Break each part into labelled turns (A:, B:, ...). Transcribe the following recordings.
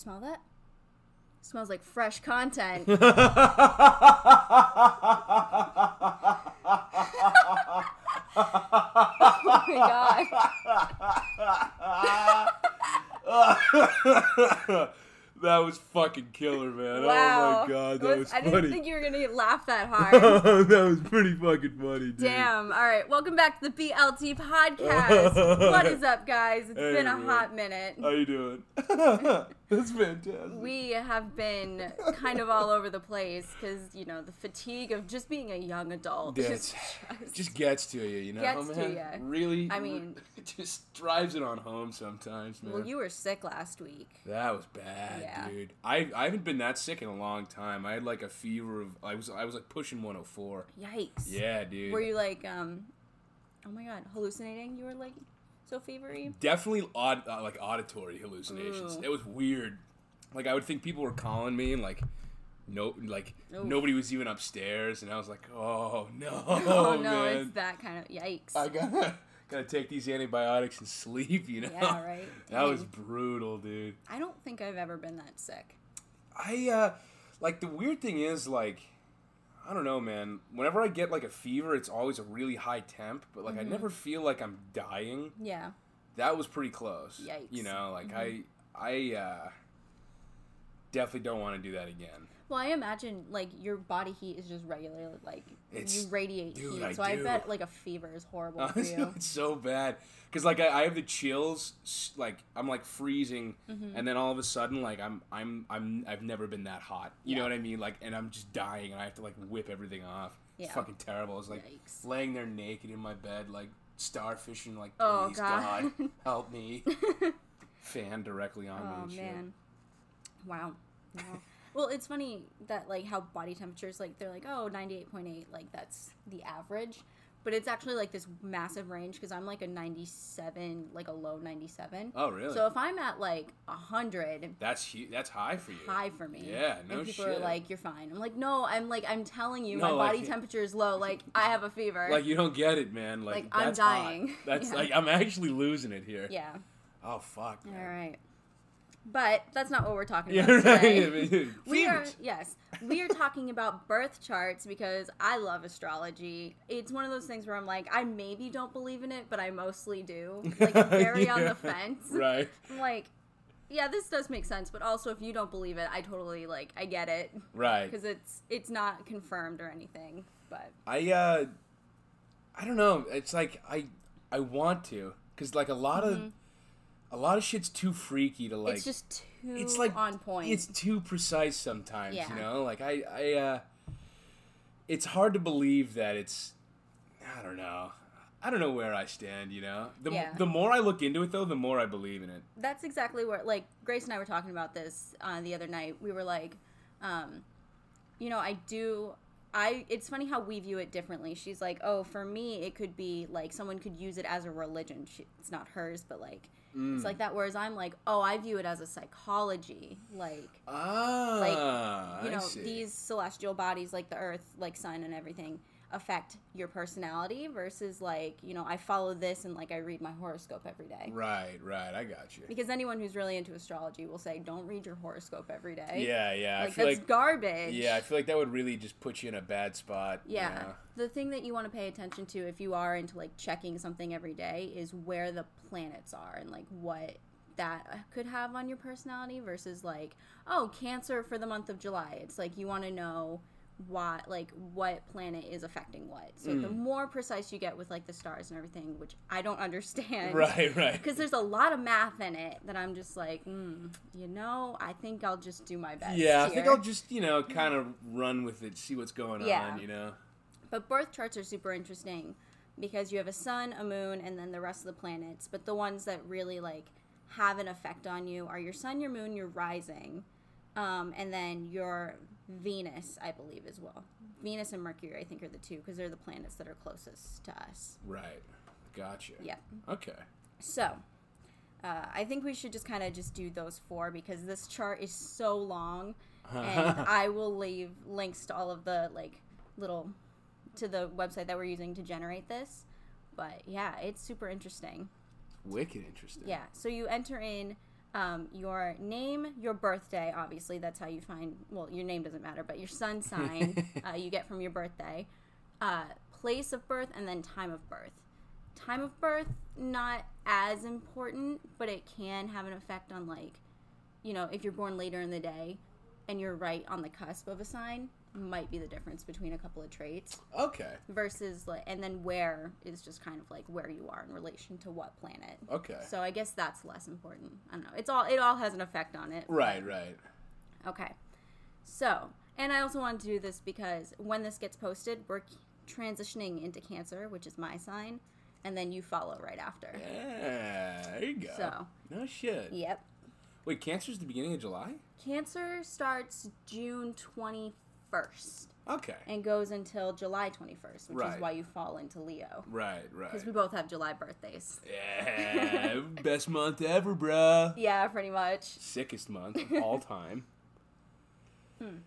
A: smell that? smells like fresh content. oh my
B: god. that was fucking killer, man.
A: Wow.
B: Oh my god, that was,
A: I
B: funny.
A: I didn't think you were gonna laugh that hard.
B: that was pretty fucking funny, dude.
A: Damn. All right. Welcome back to the BLT podcast. what is up, guys? It's
B: Hey,
A: been a hot minute.
B: How you doing? That's fantastic.
A: We have been kind of all over the place because you know the fatigue of just being a young adult.
B: Yeah,
A: just,
B: just gets to you, you know,
A: Gets oh, to
B: man.
A: ya.
B: Really,
A: I mean-
B: it just drives it on home sometimes, man.
A: well, you were sick last week.
B: That was bad,
A: Yeah.
B: Dude. I I haven't been that sick in a long time. I had like a fever of I was I was like pushing 104.
A: Yikes.
B: Yeah, dude.
A: Were you like, um, oh my god, hallucinating? You were like so fevery.
B: Definitely odd, uh, like auditory hallucinations.
A: Ooh.
B: It was weird. Like I would think people were calling me and like. No, like
A: Oof.
B: nobody was even upstairs, and I was like, "Oh no,
A: Oh, no,
B: man.
A: it's that kind of yikes.
B: I gotta gotta take these antibiotics and sleep." You know,
A: Yeah, right.
B: that was brutal, dude.
A: I don't think I've ever been that sick.
B: I uh like the weird thing is like I don't know, man. Whenever I get like a fever, it's always a really high temp, but like I
A: Mm-hmm.
B: never feel like I'm dying.
A: Yeah.
B: That was pretty close.
A: Yikes.
B: You know, like
A: Mhm.
B: I I uh definitely don't want to do that again.
A: Well, I imagine like your body heat is just regularly like
B: It's-
A: you radiate
B: dude,
A: heat,
B: I
A: so I bet like a fever is horrible for you.
B: it's so bad because like I, I have the chills like i'm like freezing
A: Mm-hmm.
B: and then all of a sudden like i'm i'm i'm i've never been that hot you know what i mean like and i'm just dying and i have to like whip everything off it's
A: Yeah.
B: fucking terrible it's like
A: Yikes.
B: laying there naked in my bed like starfishing like
A: Oh,
B: please
A: God.
B: god. help me fan directly on me
A: Oh
B: and shit.
A: man. Wow. Wow. Well, it's funny that like how body temperatures like they're like oh 98.8 like that's the average, but it's actually like this massive range because I'm like a 97 like a low 97.
B: oh really
A: So if I'm at like 100
B: that's hu- that's high for you
A: high for me.
B: Yeah, no
A: And people
B: shit.
A: are like, "You're fine." I'm like, "No, I'm like, I'm telling you,
B: No,
A: my
B: like-
A: body temperature is low. Like, I have a fever."
B: like you don't get it man like,
A: Like, I'm
B: that's hot.
A: dying.
B: that's
A: Yeah.
B: like i'm actually losing it here
A: yeah.
B: oh fuck man.
A: All right. But that's not what we're talking
B: Yeah,
A: about
B: right.
A: today.
B: I
A: We are yes, we are talking about birth charts because I love astrology. It's one of those things where I'm like, I maybe don't believe in it, but I mostly do. Like very on the fence.
B: Right.
A: I'm like, yeah, this does make sense, but also if you don't believe it, I totally like I get it
B: Right.
A: because it's it's not confirmed or anything. But
B: I uh I don't know. It's like I I want to cuz like a lot of a lot of shit's too freaky to like
A: it's just too
B: it's like
A: on point.
B: It's too precise sometimes,
A: Yeah.
B: you know? Like I I uh it's hard to believe that it's I don't know. I don't know where I stand, you know. The
A: Yeah.
B: the more I look into it though, the more I believe in it.
A: that's exactly where like Grace and I were talking about this uh, the other night. We were like, um, you know, I do. I it's funny how we view it differently. She's like, oh, for me, it could be like someone could use it as a religion. She, it's not hers, but like it's like that. Whereas I'm like, oh, I view it as a psychology. Like
B: Ah,
A: you know, these celestial bodies, like the Earth, like Sun, and everything, affect your personality. Versus like, you know, I follow this and like I read my horoscope every day.
B: Right, right. I got you.
A: Because anyone who's really into astrology will say, "Don't read your horoscope every day."
B: Yeah, yeah.
A: like
B: I feel
A: that's
B: like
A: garbage.
B: Yeah, I feel like that would really just put you in a bad spot. you
A: Yeah.
B: know?
A: The thing that you want to pay attention to if you are into like checking something every day is where the planets are and like what that could have on your personality versus like, oh, Cancer for the month of July. It's like you want to know why like what planet is affecting what. So the
B: Mm.
A: more precise you get with like the stars and everything, which I don't understand.
B: Right, right.
A: because there's a lot of math in it that I'm just like, mm, you know, I think I'll just do my best.
B: Yeah, I think. I'll just, you know, kind of run with it, see what's going
A: Yeah.
B: on, you know?
A: But birth charts are super interesting because you have a sun, a moon, and then the rest of the planets. But the ones that really like have an effect on you are your sun, your moon, your rising, um, and then your Venus, I believe, as well. Venus and Mercury, I think, are the two because they're the planets that are closest to us.
B: Right. Gotcha.
A: Yeah.
B: Okay.
A: So, uh, I think we should just kind of just do those four because this chart is so long, and I will leave links to all of the like little to the website that we're using to generate this. But yeah, it's super interesting.
B: Wicked interesting.
A: Yeah. So you enter in um, your name, your birthday. Obviously, that's how you find. Well, your name doesn't matter, but your sun sign uh, you get from your birthday, uh, place of birth, and then time of birth. Time of birth not as important, but it can have an effect on like, you know, if you're born later in the day, and you're right on the cusp of a sign, might be the difference between a couple of traits
B: Okay.
A: versus like, and then where is just kind of like where you are in relation to what planet.
B: Okay.
A: So I guess that's less important. I don't know. It's all it all has an effect on it.
B: Right, right.
A: Okay. So, and I also wanted to do this because when this gets posted, we're transitioning into Cancer, which is my sign, and then you follow right after.
B: Yeah, there you go.
A: So.
B: no shit.
A: Yep.
B: Wait, Cancer's the beginning of July?
A: Cancer starts June 21st
B: Okay.
A: and goes until July 21st, which
B: Right.
A: is why you fall into Leo.
B: Right, right.
A: Because we both have July birthdays.
B: Yeah, best month ever, bruh.
A: Yeah, pretty much.
B: Sickest month of all time. Hmm.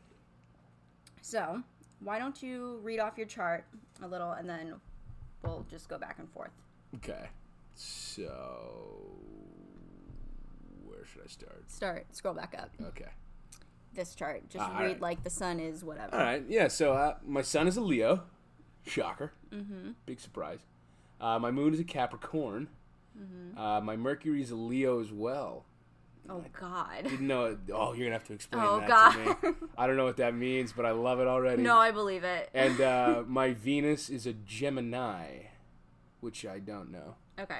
A: So, why don't you read off your chart a little and then we'll just go back and forth.
B: Okay. So, where should I start?
A: Start, scroll back up.
B: Okay.
A: This chart. Just
B: Ah,
A: read
B: alright.
A: like the sun is whatever.
B: All right. Yeah. So uh, my sun is a Leo. Shocker. Mm-hmm. Big surprise. Uh, my moon is a Capricorn.
A: Mm-hmm.
B: Uh, my Mercury is a Leo as well.
A: Oh, God.
B: Didn't know. It. Oh, you're gonna have to explain
A: Oh,
B: that
A: God.
B: to me. I don't know what that means, but I love it already.
A: no, I believe it.
B: And uh, my Venus is a Gemini, which I don't know.
A: Okay.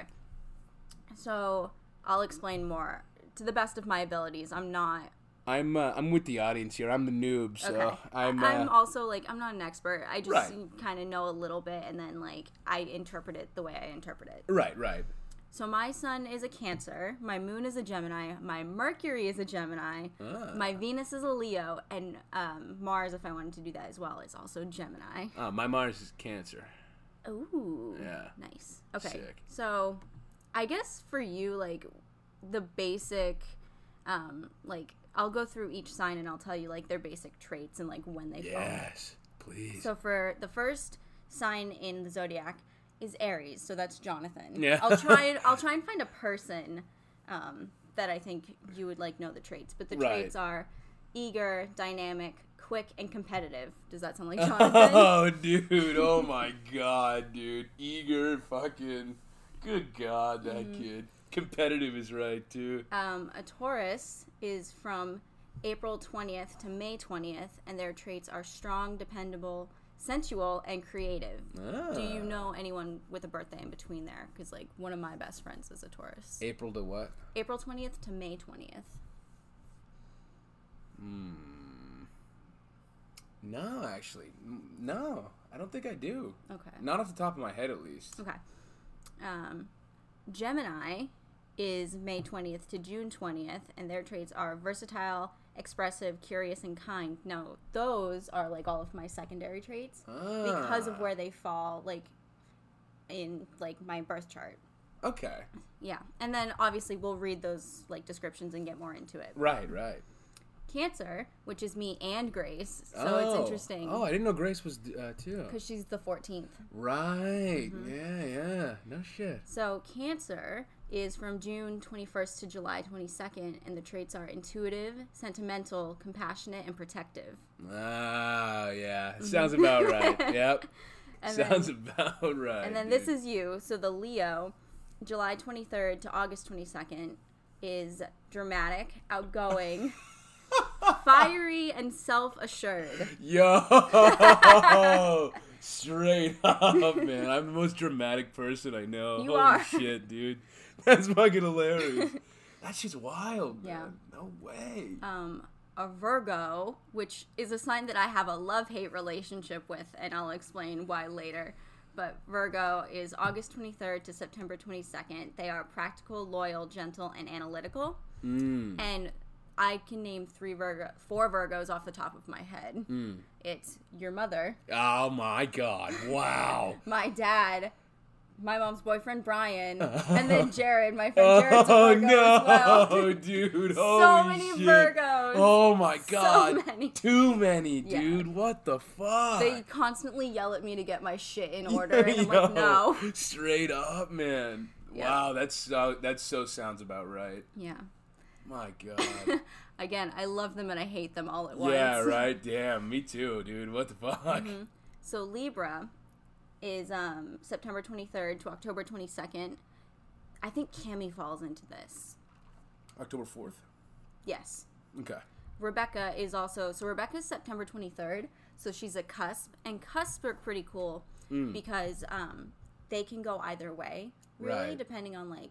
A: So, I'll explain more. To the best of my abilities, I'm not.
B: I'm uh, I'm with the audience here. I'm the noob, so
A: Okay.
B: I'm. Uh,
A: I'm also like I'm not an expert. I just
B: Right.
A: kind of know a little bit, and then like I interpret it the way I interpret it.
B: right, right.
A: So my sun is a Cancer, my moon is a Gemini, my Mercury is a Gemini,
B: Ah.
A: my Venus is a Leo, and um, Mars, if I wanted to do that as well, is also Gemini.
B: Uh, my Mars is Cancer.
A: Ooh,
B: Yeah.
A: nice. Okay,
B: Sick.
A: so I guess for you, like the basic, um, like I'll go through each sign and I'll tell you like their basic traits and like when they fall.
B: Yes, please.
A: So for the first sign in the zodiac is Aries, so that's Jonathan.
B: Yeah.
A: I'll try and I'll try and find a person um, that I think you would like know the traits, but the
B: Right.
A: traits are eager, dynamic, quick, and competitive. Does that sound like Jonathan?
B: Oh, dude. Oh, my God, dude. Eager, fucking. Good God, that
A: Mm-hmm.
B: kid. Competitive is right, too.
A: um, a Taurus is from April 20th to May 20th, and their traits are strong, dependable, sensual, and creative. Do you
B: Ah.
A: know anyone with a birthday in between there? Because like one of my best friends is a Taurus.
B: April to what?
A: April 20th to May 20th. Hmm.
B: No, actually. No, I don't think I do.
A: Okay.
B: Not off the top of my head, at least.
A: Okay. Um, Gemini is May 20th to June 20th, and their traits are versatile, expressive, curious, and kind. Now, those are like all of my secondary traits because of
B: Ah,
A: where they fall, like in like my birth chart.
B: Okay.
A: Yeah, and then obviously we'll read those like descriptions and get more into it.
B: Right, right.
A: Cancer, which is me and Grace, so
B: oh.
A: it's interesting
B: Oh, I didn't know Grace was uh, too.
A: because she's the 14th.
B: Right.
A: Mm-hmm.
B: Yeah, yeah. No shit.
A: So, Cancer is from June 21st to July 22nd, and the traits are intuitive, sentimental, compassionate, and protective.
B: Ah, yeah. Sounds about right. Yep.
A: Mm-hmm. And then-
B: Sounds about right.
A: And then this is you. So, the Leo, July 23rd to August 22nd, is dramatic, outgoing, fiery, and self assured.
B: Yo, straight up, man. I'm the most dramatic person I know.
A: You
B: Holy
A: are.
B: shit, dude. That's fucking hilarious. That shit's wild,
A: Yeah.
B: man. No way.
A: Um, a Virgo, which is a sign that I have a love hate relationship with, and I'll explain why later. But Virgo is August 23rd to September 22nd. They are practical, loyal, gentle, and analytical.
B: Mm.
A: And I can name three Virgo, four Virgos off the top of my head. It's your mother,
B: Oh my god. Wow.
A: my dad, my mom's boyfriend Brian, and then Jared. My friend Jared's
B: Oh
A: Virgo
B: no,
A: as well.
B: dude.
A: so many
B: shit.
A: Virgos.
B: Oh my god.
A: So many.
B: Too many,
A: Yeah.
B: dude. What the fuck?
A: They constantly yell at me to get my shit in order, and I'm like, no.
B: Straight up, man.
A: Yeah.
B: Wow, that's so that so sounds about right.
A: Yeah.
B: My God.
A: Again, I love them and I hate them all at once.
B: yeah, right. Damn, me too, dude. What the fuck?
A: Mm-hmm. So Libra is um, September 23rd to October 22nd. I think Cami falls into this.
B: October fourth.
A: Yes.
B: Okay.
A: Rebecca is also so Rebecca's September 23rd, so she's a cusp, and cusps are pretty cool because um, they can go either way, really,
B: Right.
A: depending on like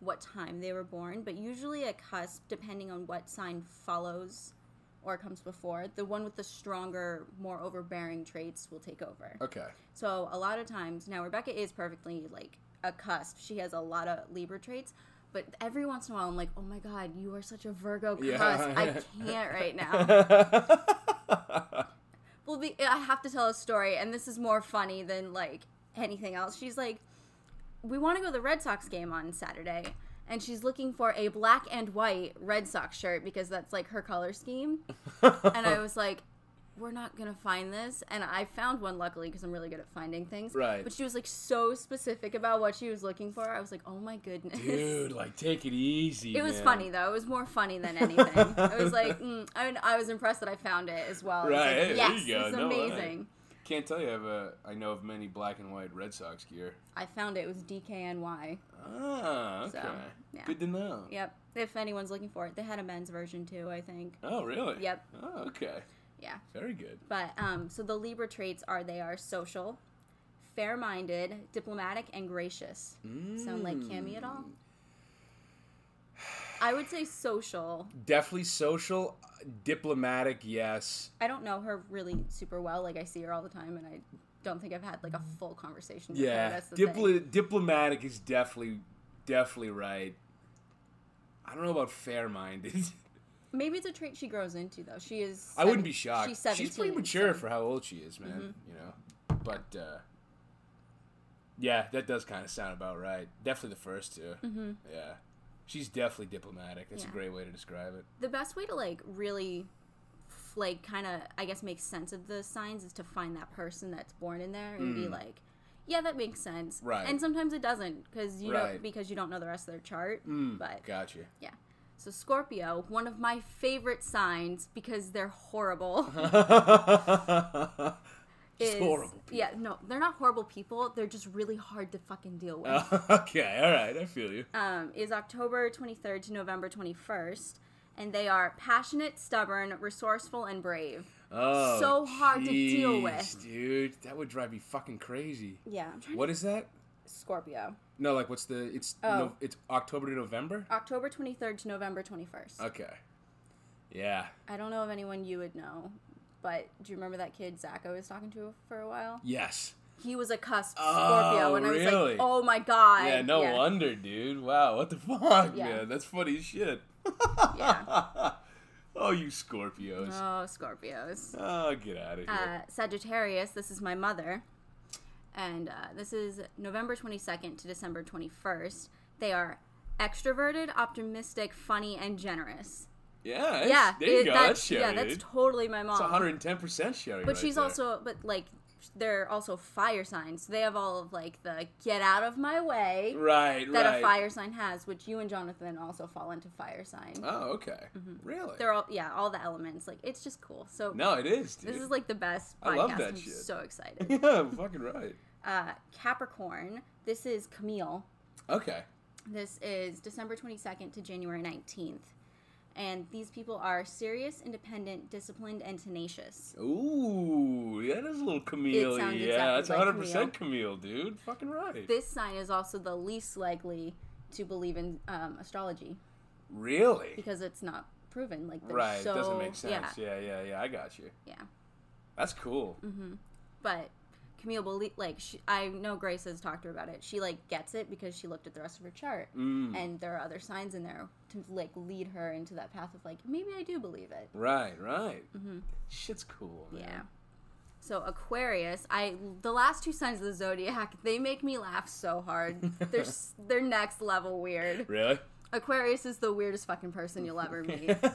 A: what time they were born. But usually a cusp, depending on what sign follows or comes before, the one with the stronger, more overbearing traits will take over.
B: Okay.
A: So a lot of times now Rebecca is perfectly like a cusp. She has a lot of Libra traits. But every once in a while, I'm like, oh my god, you are such a Virgo cusp.
B: Yeah.
A: I can't right now. well, be, I have to tell a story, and this is more funny than like anything else. She's like, we want to go to the Red Sox game on Saturday, and she's looking for a black and white Red Sox shirt because that's like her color scheme. and I was like, we're not gonna find this, and I found one luckily because I'm really good at finding things.
B: Right.
A: But she was like so specific about what she was looking for. I was like, oh my goodness.
B: Dude, like take it easy.
A: It was
B: man.
A: funny though. It was more funny than anything. I was like, mm, I, I was impressed that I found it as well. I was
B: Right,
A: like,
B: hey, there
A: yes,
B: you go.
A: it's
B: No
A: amazing.
B: Can't tell you. I have a. I know of many black and white Red Sox gear.
A: I found it. It was DKNY.
B: Ah, okay.
A: So, yeah.
B: Good to know.
A: Yep. If anyone's looking for it, they had a men's version too. I think.
B: Oh, really?
A: Yep.
B: Oh, okay.
A: Yeah.
B: Very good.
A: But um, so the Libra traits are they are social, fair-minded, diplomatic, and gracious. Sound like Cammy at all? I would say social.
B: Definitely social, diplomatic. Yes.
A: I don't know her really super well. Like I see her all the time, and I don't think I've had like a full conversation with her.
B: Yeah.
A: That's the thing.
B: Dipl- diplomatic is definitely, definitely right. I don't know about fair-minded.
A: Maybe it's a trait she grows into, though. She is.
B: I wouldn't be shocked.
A: She's
B: She's, pretty mature
A: so-
B: for how old she is, man.
A: Mm-hmm.
B: You know, but uh, yeah, that does kind of sound about right. Definitely the first 2 Mm-hmm. Yeah, she's definitely diplomatic. That's
A: Yeah.
B: a great way to describe it.
A: the best way to like really like kind of i guess make sense of the signs is to find that person that's born in there and be like yeah that makes sense
B: Mm. Right.
A: and sometimes it doesn't because you
B: Right.
A: don't because you don't know the rest of their chart
B: Mm,
A: but
B: Gotcha.
A: yeah so scorpio one of my favorite signs because they're horrible is
B: horrible.
A: yeah no they're not horrible people they're just really hard to fucking deal with
B: okay, all right, I feel you.
A: um, is October 23rd to November 21st, and they are passionate, stubborn, resourceful, and brave.
B: Oh,
A: so hard to deal with.
B: dude. That would drive me fucking crazy.
A: Yeah,
B: What is that?
A: Scorpio.
B: No, like what's the? It's
A: Oh.
B: no, it's October to November.
A: October 23rd to November 21st.
B: Okay. Yeah.
A: I don't know of anyone you would know, but do you remember that kid Zach I was talking to for a while?
B: Yes.
A: He was a cusp
B: Oh,
A: Scorpio, and I was
B: really?
A: like, oh my god.
B: Yeah, no wonder, dude. Wow, what the fuck,
A: Yeah.
B: man? That's funny shit.
A: Yeah.
B: oh, you Scorpios.
A: Oh, Scorpios.
B: Oh, get out of here.
A: Uh, Sagittarius, this is my mother. And uh, this is November 22nd to December 21st. They are extroverted, optimistic, funny, and generous.
B: Yeah,
A: yeah,
B: there you
A: it-
B: go.
A: That's,
B: That's Sherry.
A: yeah, that's totally my mom.
B: It's 110% Sherry.
A: but
B: right
A: she's
B: there.
A: also, but like, they're also fire signs. They have all of like the get out of my way
B: Right,
A: that
B: right.
A: a fire sign has, which you and Jonathan also fall into fire sign.
B: Oh, okay. Really?
A: Mm-hmm. They're all, yeah, all the elements. Like, it's just cool. So
B: no, it is, dude.
A: this is like the best podcast.
B: I love that
A: I'm
B: shit.
A: so excited.
B: yeah, fucking right.
A: uh, Capricorn, this is Camille.
B: Okay.
A: This is December 22nd to January 19th. And these people are serious, independent, disciplined, and tenacious.
B: Ooh, yeah, that's a little Camille. Yeah,
A: exactly
B: that's
A: like
B: 100% Camille, dude. Fucking right.
A: This sign is also the least likely to believe in um, astrology
B: really?
A: because it's not proven. Like,
B: Right,
A: so,
B: doesn't make sense.
A: Yeah,
B: Yeah. yeah, yeah, I got you.
A: yeah.
B: That's cool.
A: But Camille, belie- like, she, I know Grace has talked to her about it. She like gets it because she looked at the rest of her chart,
B: Mm.
A: and there are other signs in there to like lead her into that path of like maybe I do believe it.
B: Right, right. Shit's cool, man.
A: Mm-hmm. Yeah. So Aquarius, I the last two signs of the zodiac, they make me laugh so hard. they're they're next level weird.
B: Really?
A: Aquarius is the weirdest fucking person you'll ever meet.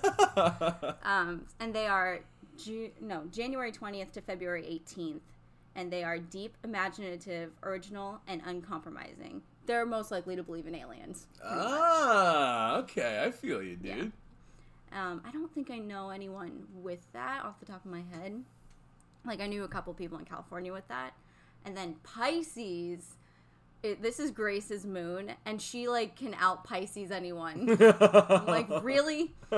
A: Um, and they are Ju- no January twentieth to February eighteenth, and they are deep, imaginative, original, and uncompromising. They're most likely to believe in aliens. pretty much.
B: Ah, okay. I feel you,
A: Yeah.
B: dude.
A: Um, I don't think I know anyone with that off the top of my head. Like I knew a couple people in California with that, and then Pisces. It, this is Grace's moon, and she like can out Pisces anyone. I'm like really?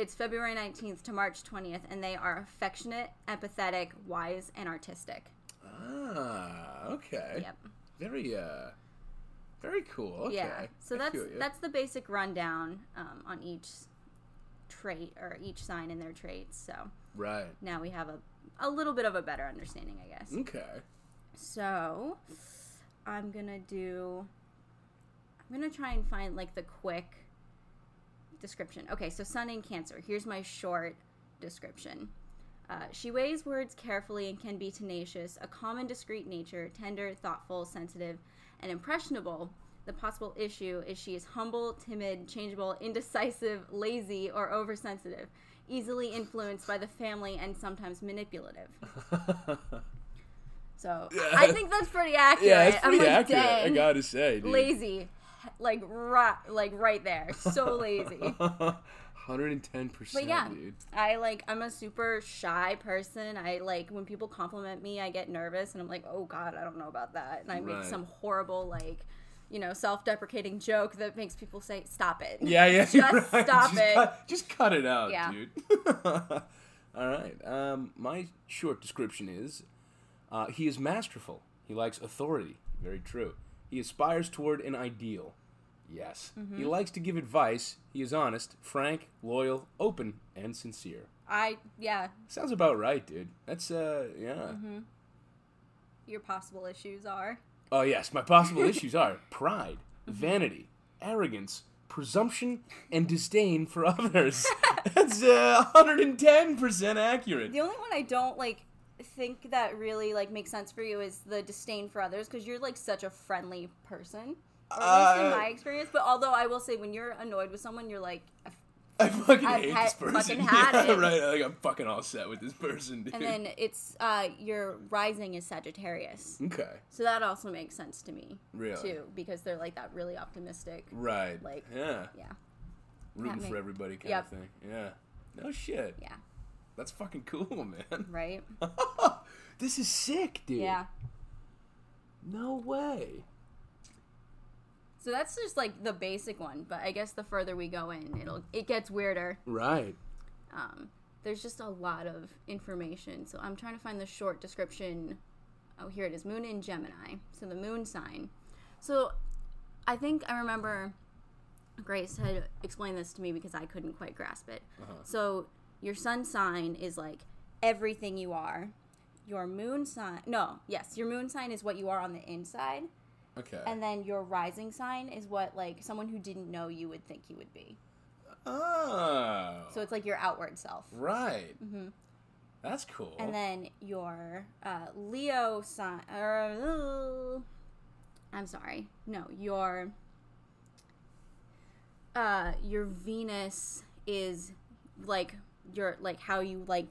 A: It's February 19th to March 20th, and they are affectionate, empathetic, wise, and artistic.
B: Ah, okay.
A: Yep.
B: Very, uh, very cool. Okay.
A: Yeah. So
B: I
A: that's that's the basic rundown um, on each trait or each sign in their traits. So
B: right.
A: now we have a a little bit of a better understanding, I guess.
B: Okay.
A: So I'm gonna do. I'm gonna try and find like the quick description. Okay, so Sun in Cancer. Here's my short description. Uh, she weighs words carefully and can be tenacious, a calm and discreet nature, tender, thoughtful, sensitive, and impressionable. The possible issue is she is humble, timid, changeable, indecisive, lazy, or oversensitive, easily influenced by the family, and sometimes manipulative. So
B: Yeah.
A: I think that's pretty accurate.
B: yeah,
A: I'm
B: pretty
A: like,
B: accurate. I gotta say, dude.
A: lazy, like right, like right there, so lazy.
B: Hundred and ten percent,
A: But yeah,
B: dude.
A: I like I'm a super shy person. I like when people compliment me, I get nervous and I'm like, oh god, I don't know about that, and I make some horrible like, you know, self-deprecating joke that makes people say, stop it.
B: Yeah, yeah.
A: Just
B: right.
A: stop
B: just
A: it.
B: Cut, just cut it out,
A: Yeah.
B: dude. All right. Um, my short description is uh, he is masterful. He likes authority. Very true. He aspires toward an ideal. Yes.
A: Mm-hmm.
B: He likes to give advice. He is honest, frank, loyal, open, and sincere.
A: I yeah,
B: Sounds about right, dude. That's uh, yeah.
A: Mm-hmm. your possible issues are.
B: Oh yes, my possible issues are pride,
A: Mm-hmm.
B: vanity, arrogance, presumption, and disdain for others. That's uh, 110% accurate.
A: The only one I don't like think that really like makes sense for you is the disdain for others because you're like such a friendly person. Or at least in
B: Uh,
A: my experience. But although I will say, when you're annoyed with someone, you're like, "I
B: fucking
A: I've
B: hate this person.
A: fucking had
B: Yeah,
A: it.
B: right, like I'm fucking all set with this person, dude.
A: and then it's uh, your rising is Sagittarius,
B: okay,
A: so that also makes sense to me
B: really,
A: too because they're like that really optimistic.
B: right,
A: Like,
B: yeah,
A: Yeah,
B: rooting
A: that
B: for everybody kind
A: Yep.
B: of thing. Yeah, no shit.
A: yeah,
B: That's fucking cool, man.
A: right.
B: this is sick, dude.
A: Yeah.
B: No way.
A: So that's just like the basic one, but I guess the further we go in, it'll it gets weirder.
B: Right.
A: um, there's just a lot of information. So I'm trying to find the short description. Oh, here it is Moon in Gemini. So the moon sign. So I think I remember Grace had explained this to me because I couldn't quite grasp it. So your sun sign is like everything you are. Your moon sign, no, yes, your moon sign is what you are on the inside.
B: Okay.
A: And then your rising sign is what, like, someone who didn't know you would think you would be.
B: oh.
A: So it's like your outward self.
B: Right.
A: hmm
B: That's cool.
A: And then your uh, Leo sign. Or, I'm sorry. No, your uh, your Venus is like your like how you like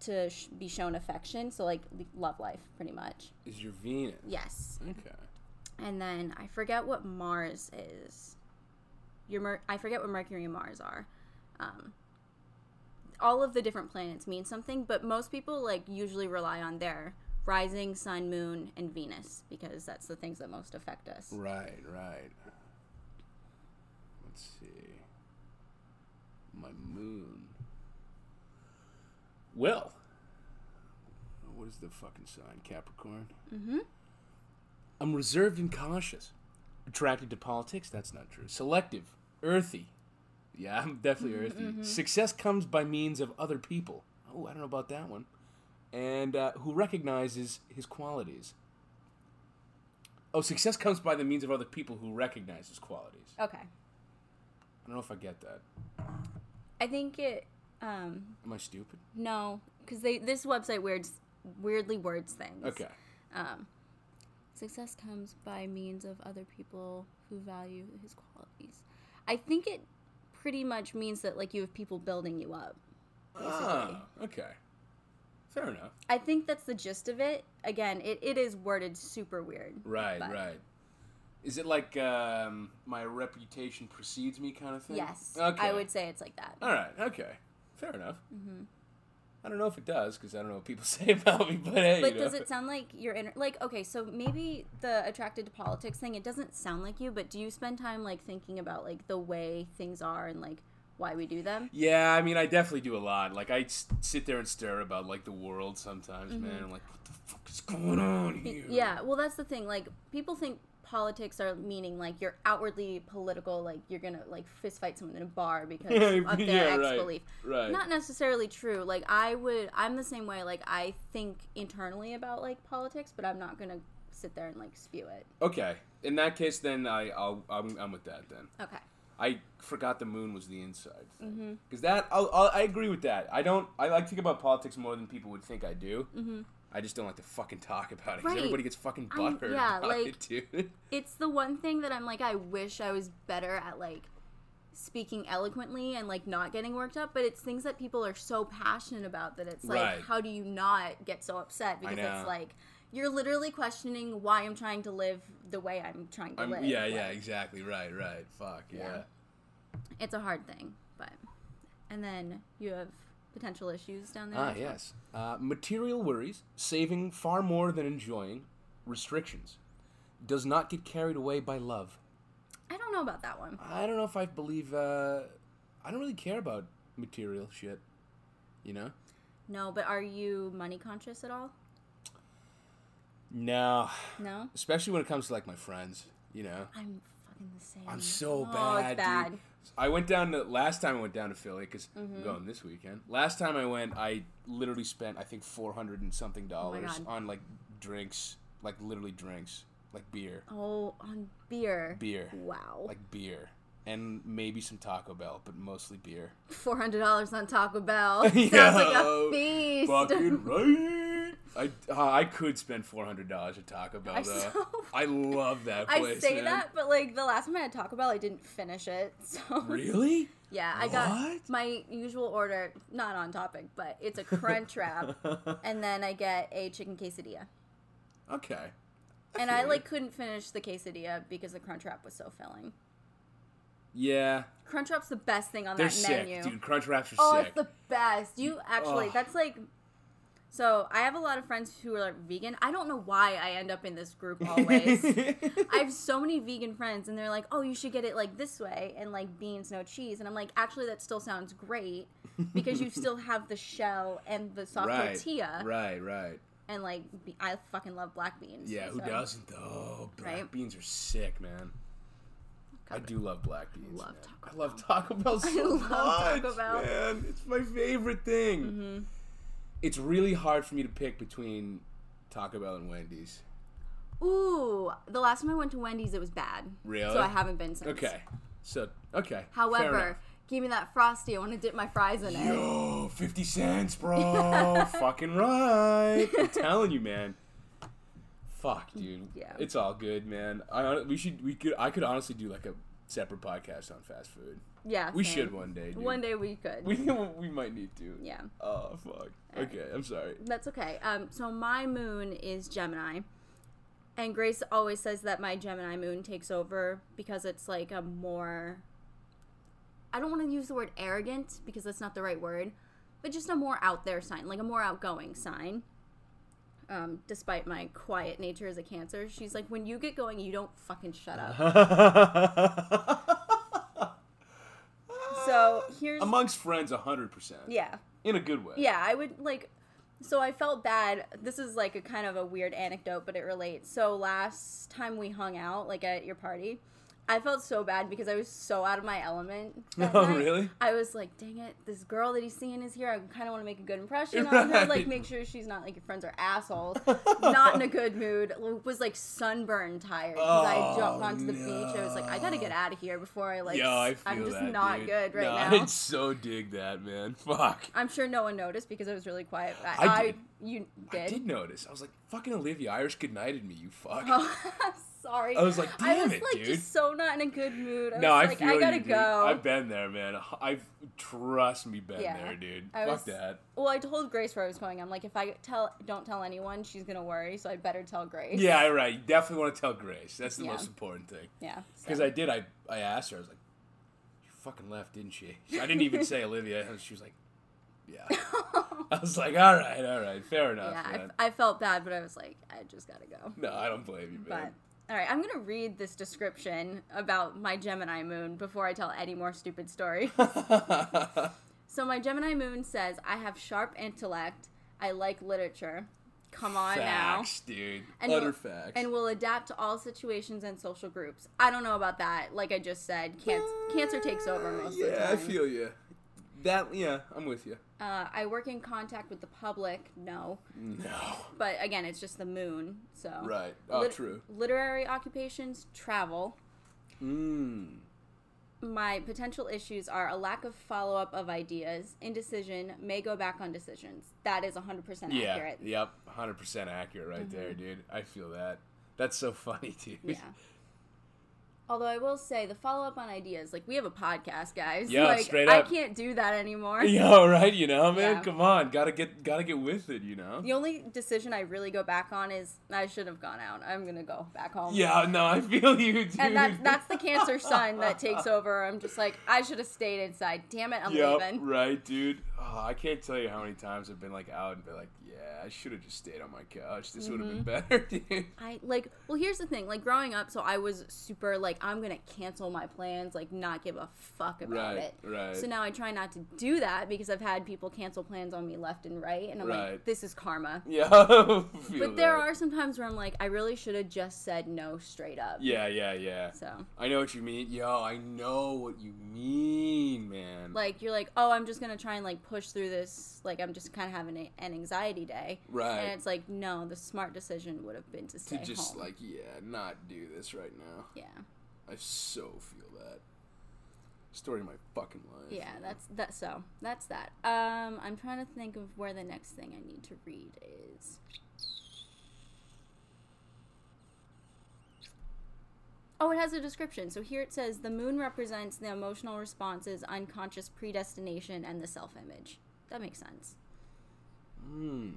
A: to sh- be shown affection. So like love life, pretty much.
B: is your Venus?
A: Yes.
B: Okay.
A: And then I forget what Mars is. Your Mer- I forget what Mercury and Mars are. Um, all of the different planets mean something, but most people like usually rely on their rising, sun, moon, and Venus because that's the things that most affect us.
B: Right. Right. Let's see. My moon. Well. What is the fucking sign? Capricorn.
A: Mm-hmm.
B: I'm reserved and cautious. Attracted to politics? That's not true. Selective. Earthy. Yeah, I'm definitely earthy. Success comes by means of other people. Oh, I don't know about that one. And uh, who recognizes his qualities. Oh, success comes by the means of other people who recognize his qualities.
A: Okay.
B: I don't know if I get that.
A: I think it. Um,
B: Am I stupid?
A: no, because they this website weirds weirdly words things.
B: Okay.
A: Um, success comes by means of other people who value his qualities. I think it pretty much means that like you have people building you up.
B: Ah, okay. Fair enough.
A: I think that's the gist of it. Again, it, it is worded super weird.
B: Right,
A: but-
B: right. Is it like um, my reputation precedes me kind of thing?
A: Yes.
B: Okay.
A: I would say it's like that.
B: All right. Okay. Fair enough.
A: hmm
B: I don't know if it does because I don't know what people say about me, but hey.
A: But
B: you know.
A: does it sound like you're in like okay, so maybe the attracted to politics thing, it doesn't sound like you, but do you spend time like thinking about like the way things are and like why we do them?
B: Yeah, I mean, I definitely do a lot. Like, I sit there and stare about like the world sometimes, man. I'm like, what the fuck is going on here?
A: Mm-hmm. Yeah, well that's the thing. Like people think politics are meaning like you're outwardly political, like you're gonna like fist fight someone in a bar because of their
B: Yeah,
A: ex
B: right,
A: belief.
B: right.
A: Not necessarily true. Like I would I'm the same way. Like I think internally about like politics, but I'm not gonna sit there and like spew it.
B: Okay. In that case, then I, I'll, I'm, I'm with that. Then
A: Okay.
B: I forgot the moon was the inside
A: Mm-hmm.
B: because that I'll, I'll, I agree with that. I don't. I like to think about politics more than people would think I do.
A: Mm-hmm.
B: I just don't like to fucking talk about it because
A: Right.
B: everybody gets fucking
A: I'm-
B: butthurt
A: yeah,
B: about
A: like-
B: it, dude.
A: it's the one thing that I'm like, I wish I was better at like speaking eloquently and like not getting worked up. But it's things that people are so passionate about that it's like,
B: Right.
A: how do you not get so upset? Because
B: know.
A: it's like you're literally questioning why I'm trying to live the way I'm trying to
B: I'm,
A: live.
B: yeah, yeah,
A: Like,
B: exactly. Right, right. Fuck yeah.
A: Yeah. It's a hard thing, but and then you have potential issues down there.
B: Ah, yes. Uh, material worries, saving far more than enjoying, restrictions. Does not get carried away by love.
A: I don't know about that one.
B: I don't know if I believe. Uh, I don't really care about material shit. You know?
A: No, but are you money conscious at all?
B: No.
A: No.
B: Especially when it comes to like my friends. You know?
A: I'm fucking the same.
B: I'm so
A: oh,
B: bad,
A: It's bad.
B: dude. I went down to last time I went down to Philly because
A: Mm-hmm.
B: I'm going this weekend. Last time I went, I literally spent I think four hundred and something dollars
A: Oh
B: on like drinks, like literally drinks, like beer,
A: Oh, on beer.
B: beer,
A: Wow.
B: like beer, and maybe some Taco Bell, but mostly beer.
A: Four hundred dollars on Taco Bell. Sounds like a feast.
B: Fucking right. I uh, I could spend four hundred dollars at Taco Bell
A: I
B: though.
A: so-
B: I love that place.
A: I say
B: man.
A: that, but like the last time I had Taco Bell, I didn't finish it. So
B: Really?
A: yeah, I got my usual order, not on topic, but it's a crunch wrap, and then I get a chicken quesadilla.
B: Okay.
A: and I like couldn't finish the quesadilla because the crunch wrap was so filling.
B: Yeah,
A: Crunch wrap's the best thing on
B: they're
A: that
B: sick,
A: menu.
B: dude. Crunch wraps are
A: Oh,
B: sick.
A: it's the best. You actually,
B: Ugh.
A: that's like. So I have a lot of friends who are like vegan. I don't know why I end up in this group always. I have so many vegan friends, and they're like, "Oh, you should get it like this way, and like beans, no cheese." And I'm like, "Actually, that still sounds great because you still have the shell and the soft
B: right,
A: tortilla,
B: right, right.
A: and like be- I fucking love black beans.
B: Yeah, who
A: so-
B: doesn't though? Black
A: Right?
B: beans are sick, man. I do love black beans.
A: Love
B: I love Taco Bell so
A: love
B: much,
A: Taco Bell.
B: man. It's my favorite thing.
A: Mm-hmm.
B: It's really hard for me to pick between Taco Bell and Wendy's.
A: Ooh, the last time I went to Wendy's, it was bad.
B: Really?
A: So I haven't been since.
B: Okay, so okay.
A: However, give me that frosty. I want to dip my fries in it.
B: Yo, 50 cents, bro. Fucking right. I'm telling you, man. Fuck, dude.
A: Yeah.
B: It's all good, man. I we should we could I could honestly do like a separate podcast on fast food.
A: Yeah,
B: We
A: same.
B: should one day, dude.
A: One day we could.
B: We we might need to.
A: yeah,
B: Oh, fuck. Okay, I'm sorry.
A: that's okay. Um, so my moon is Gemini, and Grace always says that my Gemini moon takes over because it's like a more. I don't want to use the word arrogant because that's not the right word, but just a more out there sign, like a more outgoing sign. Um, despite my quiet nature as a Cancer, she's like, when you get going, you don't fucking shut up. So here's
B: amongst friends, hundred percent.
A: yeah.
B: In a good way.
A: Yeah, I would like. So I felt bad. This is like a kind of a weird anecdote, but it relates. So last time we hung out, like at your party, I felt so bad because I was so out of my element.
B: Oh,
A: night.
B: really?
A: I was like, dang it, this girl that he's seeing is here. I kind of want to make a good impression on her, like make sure she's not like your friends are assholes. not in a good mood. Was like sunburned tired because I
B: Oh,
A: ju- gone to the beach. I was like, I gotta get out of here before I like.
B: Yo, I
A: I'm just
B: that,
A: not
B: dude.
A: good right
B: no,
A: now.
B: I so dig that, man. Fuck.
A: I'm sure no one noticed because I was really quiet. I,
B: I
A: I,
B: did.
A: you
B: I
A: did.
B: did notice. I was like, fucking Olivia Irish good nighted me, you fuck.
A: Oh, Sorry.
B: I was like,
A: I
B: "Damn
A: was
B: it,
A: like
B: dude."
A: just so not in a good mood. I
B: no,
A: was
B: I
A: like,
B: feel
A: I gotta
B: you,
A: go.
B: I've been there, man. I've trust me, been
A: Yeah.
B: there, dude.
A: I
B: Fuck
A: was-
B: that.
A: Well, I told Grace where I was going. I'm like, if I tell, don't tell anyone, she's gonna worry. So I better tell Grace.
B: Yeah, right. You definitely want to tell Grace. That's the
A: Yeah.
B: most important thing.
A: Yeah.
B: Because
A: so.
B: I did. I I asked her. I was like, "You fucking left, didn't she?" I didn't even say Olivia. She was like, "Yeah." I was like, "All right, all right, fair enough."
A: yeah. I, I felt bad, but I was like, I just gotta go.
B: no, I don't blame you,
A: But
B: man.
A: All right, I'm gonna read this description about my Gemini moon before I tell any more stupid stories. so my Gemini moon says, I have sharp intellect. I like literature. Come on now.
B: facts, dude.
A: And
B: Utter
A: will-
B: facts.
A: and will adapt to all situations and social groups. I don't know about that. Like I just said, cancer, uh, cancer takes over most
B: yeah,
A: of the time.
B: Yeah, I feel you. That yeah, I'm with you.
A: Uh, I work in contact with the public. No,
B: No.
A: but again, it's just the moon. So
B: Right. Oh,
A: Lit-
B: true.
A: Literary occupations, travel.
B: Mm.
A: My potential issues are a lack of follow up of ideas, indecision, may go back on decisions. That is 100%
B: Yeah.
A: accurate. Mm-hmm.
B: Yep. Hundred percent accurate right there, dude. I feel that. That's so funny, dude.
A: Yeah. Although I will say the follow up on ideas, like we have a podcast, guys.
B: Yeah,
A: like,
B: straight
A: I can't do that anymore.
B: Yeah, right? You know, man.
A: Yeah.
B: Come on, gotta get, gotta get with it. You know.
A: The only decision I really go back on is I should have gone out. I'm gonna go back home.
B: Yeah. No, I feel you, dude.
A: And that's that's the cancer sun that takes over. I'm just like I should have stayed inside. Damn it, I'm
B: Yep,
A: leaving.
B: right, dude. Oh, I can't tell you how many times I've been like out and been like, yeah, I should have just stayed on my couch. This would have
A: Mm-hmm.
B: been better, dude.
A: I like well here's the thing, like growing up, so I was super like I'm gonna cancel my plans, like not give a fuck about
B: Right,
A: it.
B: right.
A: So now I try not to do that because I've had people cancel plans on me left and right and I'm
B: Right.
A: like, this is karma.
B: Yeah.
A: But there
B: that.
A: are some times where I'm like, I really should have just said no straight up.
B: Yeah, yeah, yeah.
A: So
B: I know what you mean. Yo, I know what you mean, man.
A: like you're like, oh, I'm just gonna try and like push through this. Like I'm just kind of having a, an anxiety day,
B: right.
A: and it's like, no, the smart decision would have been to stay
B: to just
A: home.
B: like, yeah, not do this right now.
A: yeah,
B: I so feel that. Story of my fucking life.
A: yeah, that's that. So that's that. Um, I'm trying to think of where the next thing I need to read is. Oh, it has a description. So here it says the moon represents the emotional responses, unconscious predestination, and the self image. That makes sense.
B: Hmm.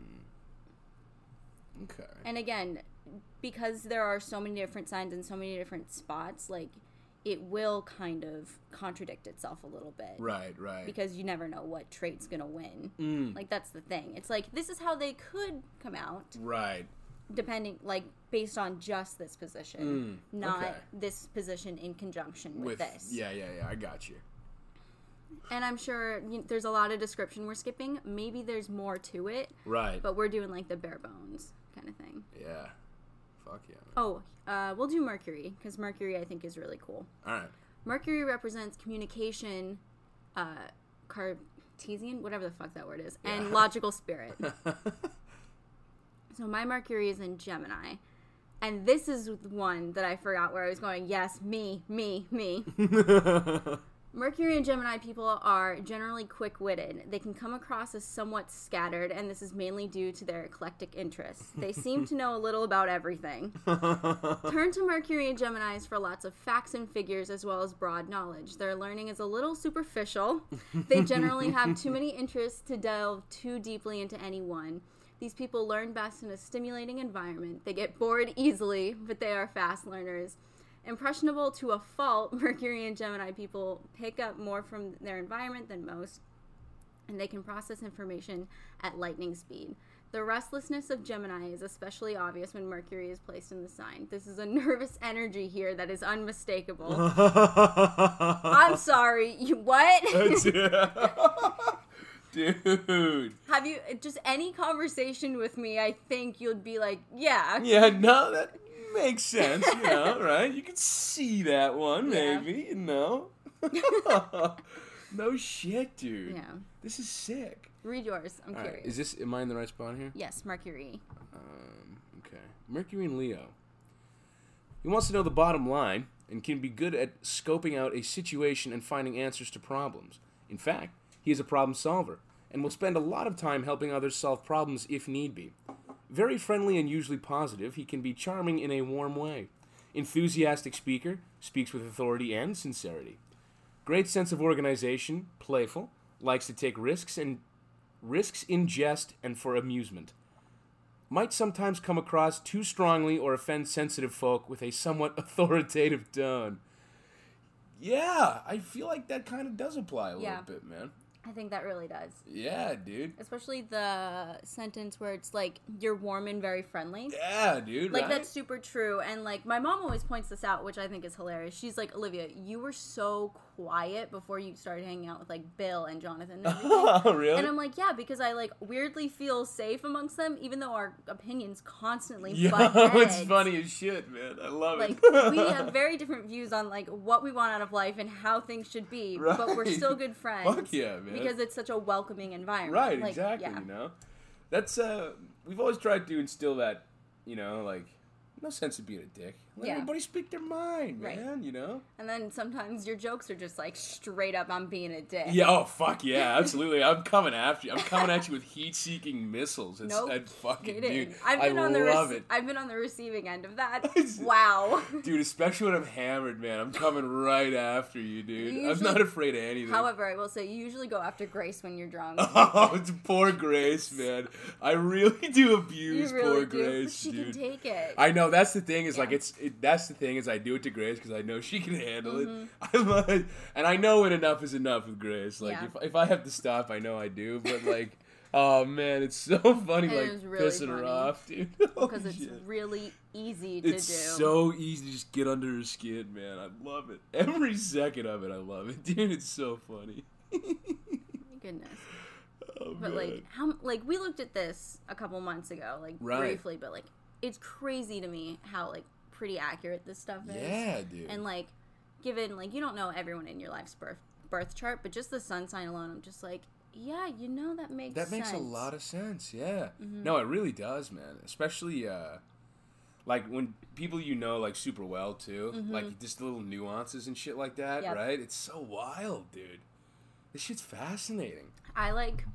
B: Okay.
A: And again, because there are so many different signs and so many different spots, like it will kind of contradict itself a little bit.
B: Right, right.
A: Because you never know what trait's going to win.
B: Mm,
A: Like that's the thing. It's like this is how they could come out
B: right.
A: Depending like based on just this position,
B: Mm,
A: not
B: okay.
A: this position in conjunction with,
B: With
A: this.
B: Yeah, yeah, yeah. I got you.
A: And I'm sure you there's a lot of description we're skipping. Maybe there's more to it,
B: Right.
A: but we're doing like the bare bones kind of thing.
B: yeah. Fuck yeah. Man.
A: Oh, uh, we'll do Mercury because Mercury I think is really cool.
B: All right.
A: Mercury represents communication, uh, Cartesian, whatever the fuck that word is, and logical spirit. so my Mercury is in Gemini. And this is one that I forgot where I was going. Yes, me, me, me. Mercury and Gemini people are generally quick witted. They can come across as somewhat scattered, and this is mainly due to their eclectic interests. They seem to know a little about everything. Turn to Mercury and Geminis for lots of facts and figures as well as broad knowledge. Their learning is a little superficial. They generally have too many interests to delve too deeply into any one. These people learn best in a stimulating environment. They get bored easily, but they are fast learners. Impressionable to a fault, Mercury and Gemini people pick up more from their environment than most, and they can process information at lightning speed. The restlessness of Gemini is especially obvious when Mercury is placed in the sign. This is a nervous energy here that is unmistakable. I'm sorry, you what?
B: Dude.
A: Have you just any conversation with me? I think you'd be like, yeah,
B: Yeah, no, that makes sense, you know, right? You can see that one,
A: Yeah.
B: maybe, you know. no shit, dude.
A: yeah.
B: This is sick.
A: Read yours. I'm
B: All right,
A: curious.
B: is this, am I in the right spot here?
A: yes, Mercury.
B: Um, okay. Mercury and Leo. He wants to know the bottom line and can be good at scoping out a situation and finding answers to problems. In fact, he is a problem solver and will spend a lot of time helping others solve problems if need be. Very friendly and usually positive, he can be charming in a warm way. Enthusiastic speaker, speaks with authority and sincerity. Great sense of organization, playful, likes to take risks and risks in jest and for amusement. Might sometimes come across too strongly or offend sensitive folk with a somewhat authoritative tone. Yeah, I feel like that kind of does apply a
A: Yeah.
B: little bit, man.
A: I think that really does.
B: Yeah, dude.
A: Especially the sentence where it's like you're warm and very friendly.
B: Yeah, dude.
A: Like
B: right?
A: that's super true. And like my mom always points this out, which I think is hilarious. She's like, Olivia, you were so quiet before you started hanging out with like Bill and Jonathan and everything.
B: oh, really?
A: And I'm like, yeah, because I like weirdly feel safe amongst them, even though our opinions constantly butt
B: it's funny as shit, man. I love
A: Like
B: it.
A: we have very different views on like what we want out of life and how things should be, but we're still good friends.
B: Fuck yeah, man.
A: Because it's such a welcoming environment.
B: Right,
A: Like,
B: exactly.
A: Yeah.
B: You know, that's uh, we've always tried to instill that. You know, like no sense of being a dick. Let
A: Yeah.
B: everybody speak their mind,
A: Right.
B: man. You know.
A: And then sometimes your jokes are just like straight up, I'm being a dick.
B: Yeah. Oh fuck yeah, absolutely. I'm coming after you. I'm coming at you with heat-seeking missiles. It's
A: Nope.
B: fucking
A: Kidding.
B: dude.
A: I've been
B: I
A: on the
B: love
A: rec-
B: it.
A: I've been on the receiving end of that. wow.
B: Dude, especially when I'm hammered, man. I'm coming right after you, dude.
A: You
B: I'm not afraid of anything.
A: However, I will say you usually go after Grace when you're drunk.
B: Oh, it's poor Grace, man. I really do
A: you
B: abuse
A: really
B: poor
A: do.
B: Grace,
A: she
B: dude.
A: can take it.
B: I know that's the thing is like it's it, that's the thing is I do it to Grace because I know she can handle
A: Mm-hmm.
B: it. I like, and I know when enough is enough with Grace. Like
A: Yeah.
B: if if I have to stop, I know I do. But like, oh man, it's so funny
A: And
B: like
A: really
B: pissing her off, dude.
A: because
B: Holy
A: it's
B: shit.
A: really easy to
B: It's
A: do.
B: so easy to just get under her skin, man. I love it. Every second of it, I love it, dude. It's so funny.
A: Goodness.
B: Oh,
A: But
B: man.
A: like how like we looked at this a couple months ago, like
B: Right.
A: briefly, but like it's crazy to me how like pretty accurate this stuff is.
B: yeah, dude.
A: And like given like you don't know everyone in your life's birth birth chart, but just the sun sign alone, I'm just like, yeah, you know that makes
B: That makes a lot of sense. Yeah.
A: Mm-hmm.
B: No, it really does, man. Especially uh like when people you know like super well too, like just little nuances and shit like that,
A: Mm-hmm. Yep.
B: right? It's so wild, dude. This shit's fascinating.
A: I like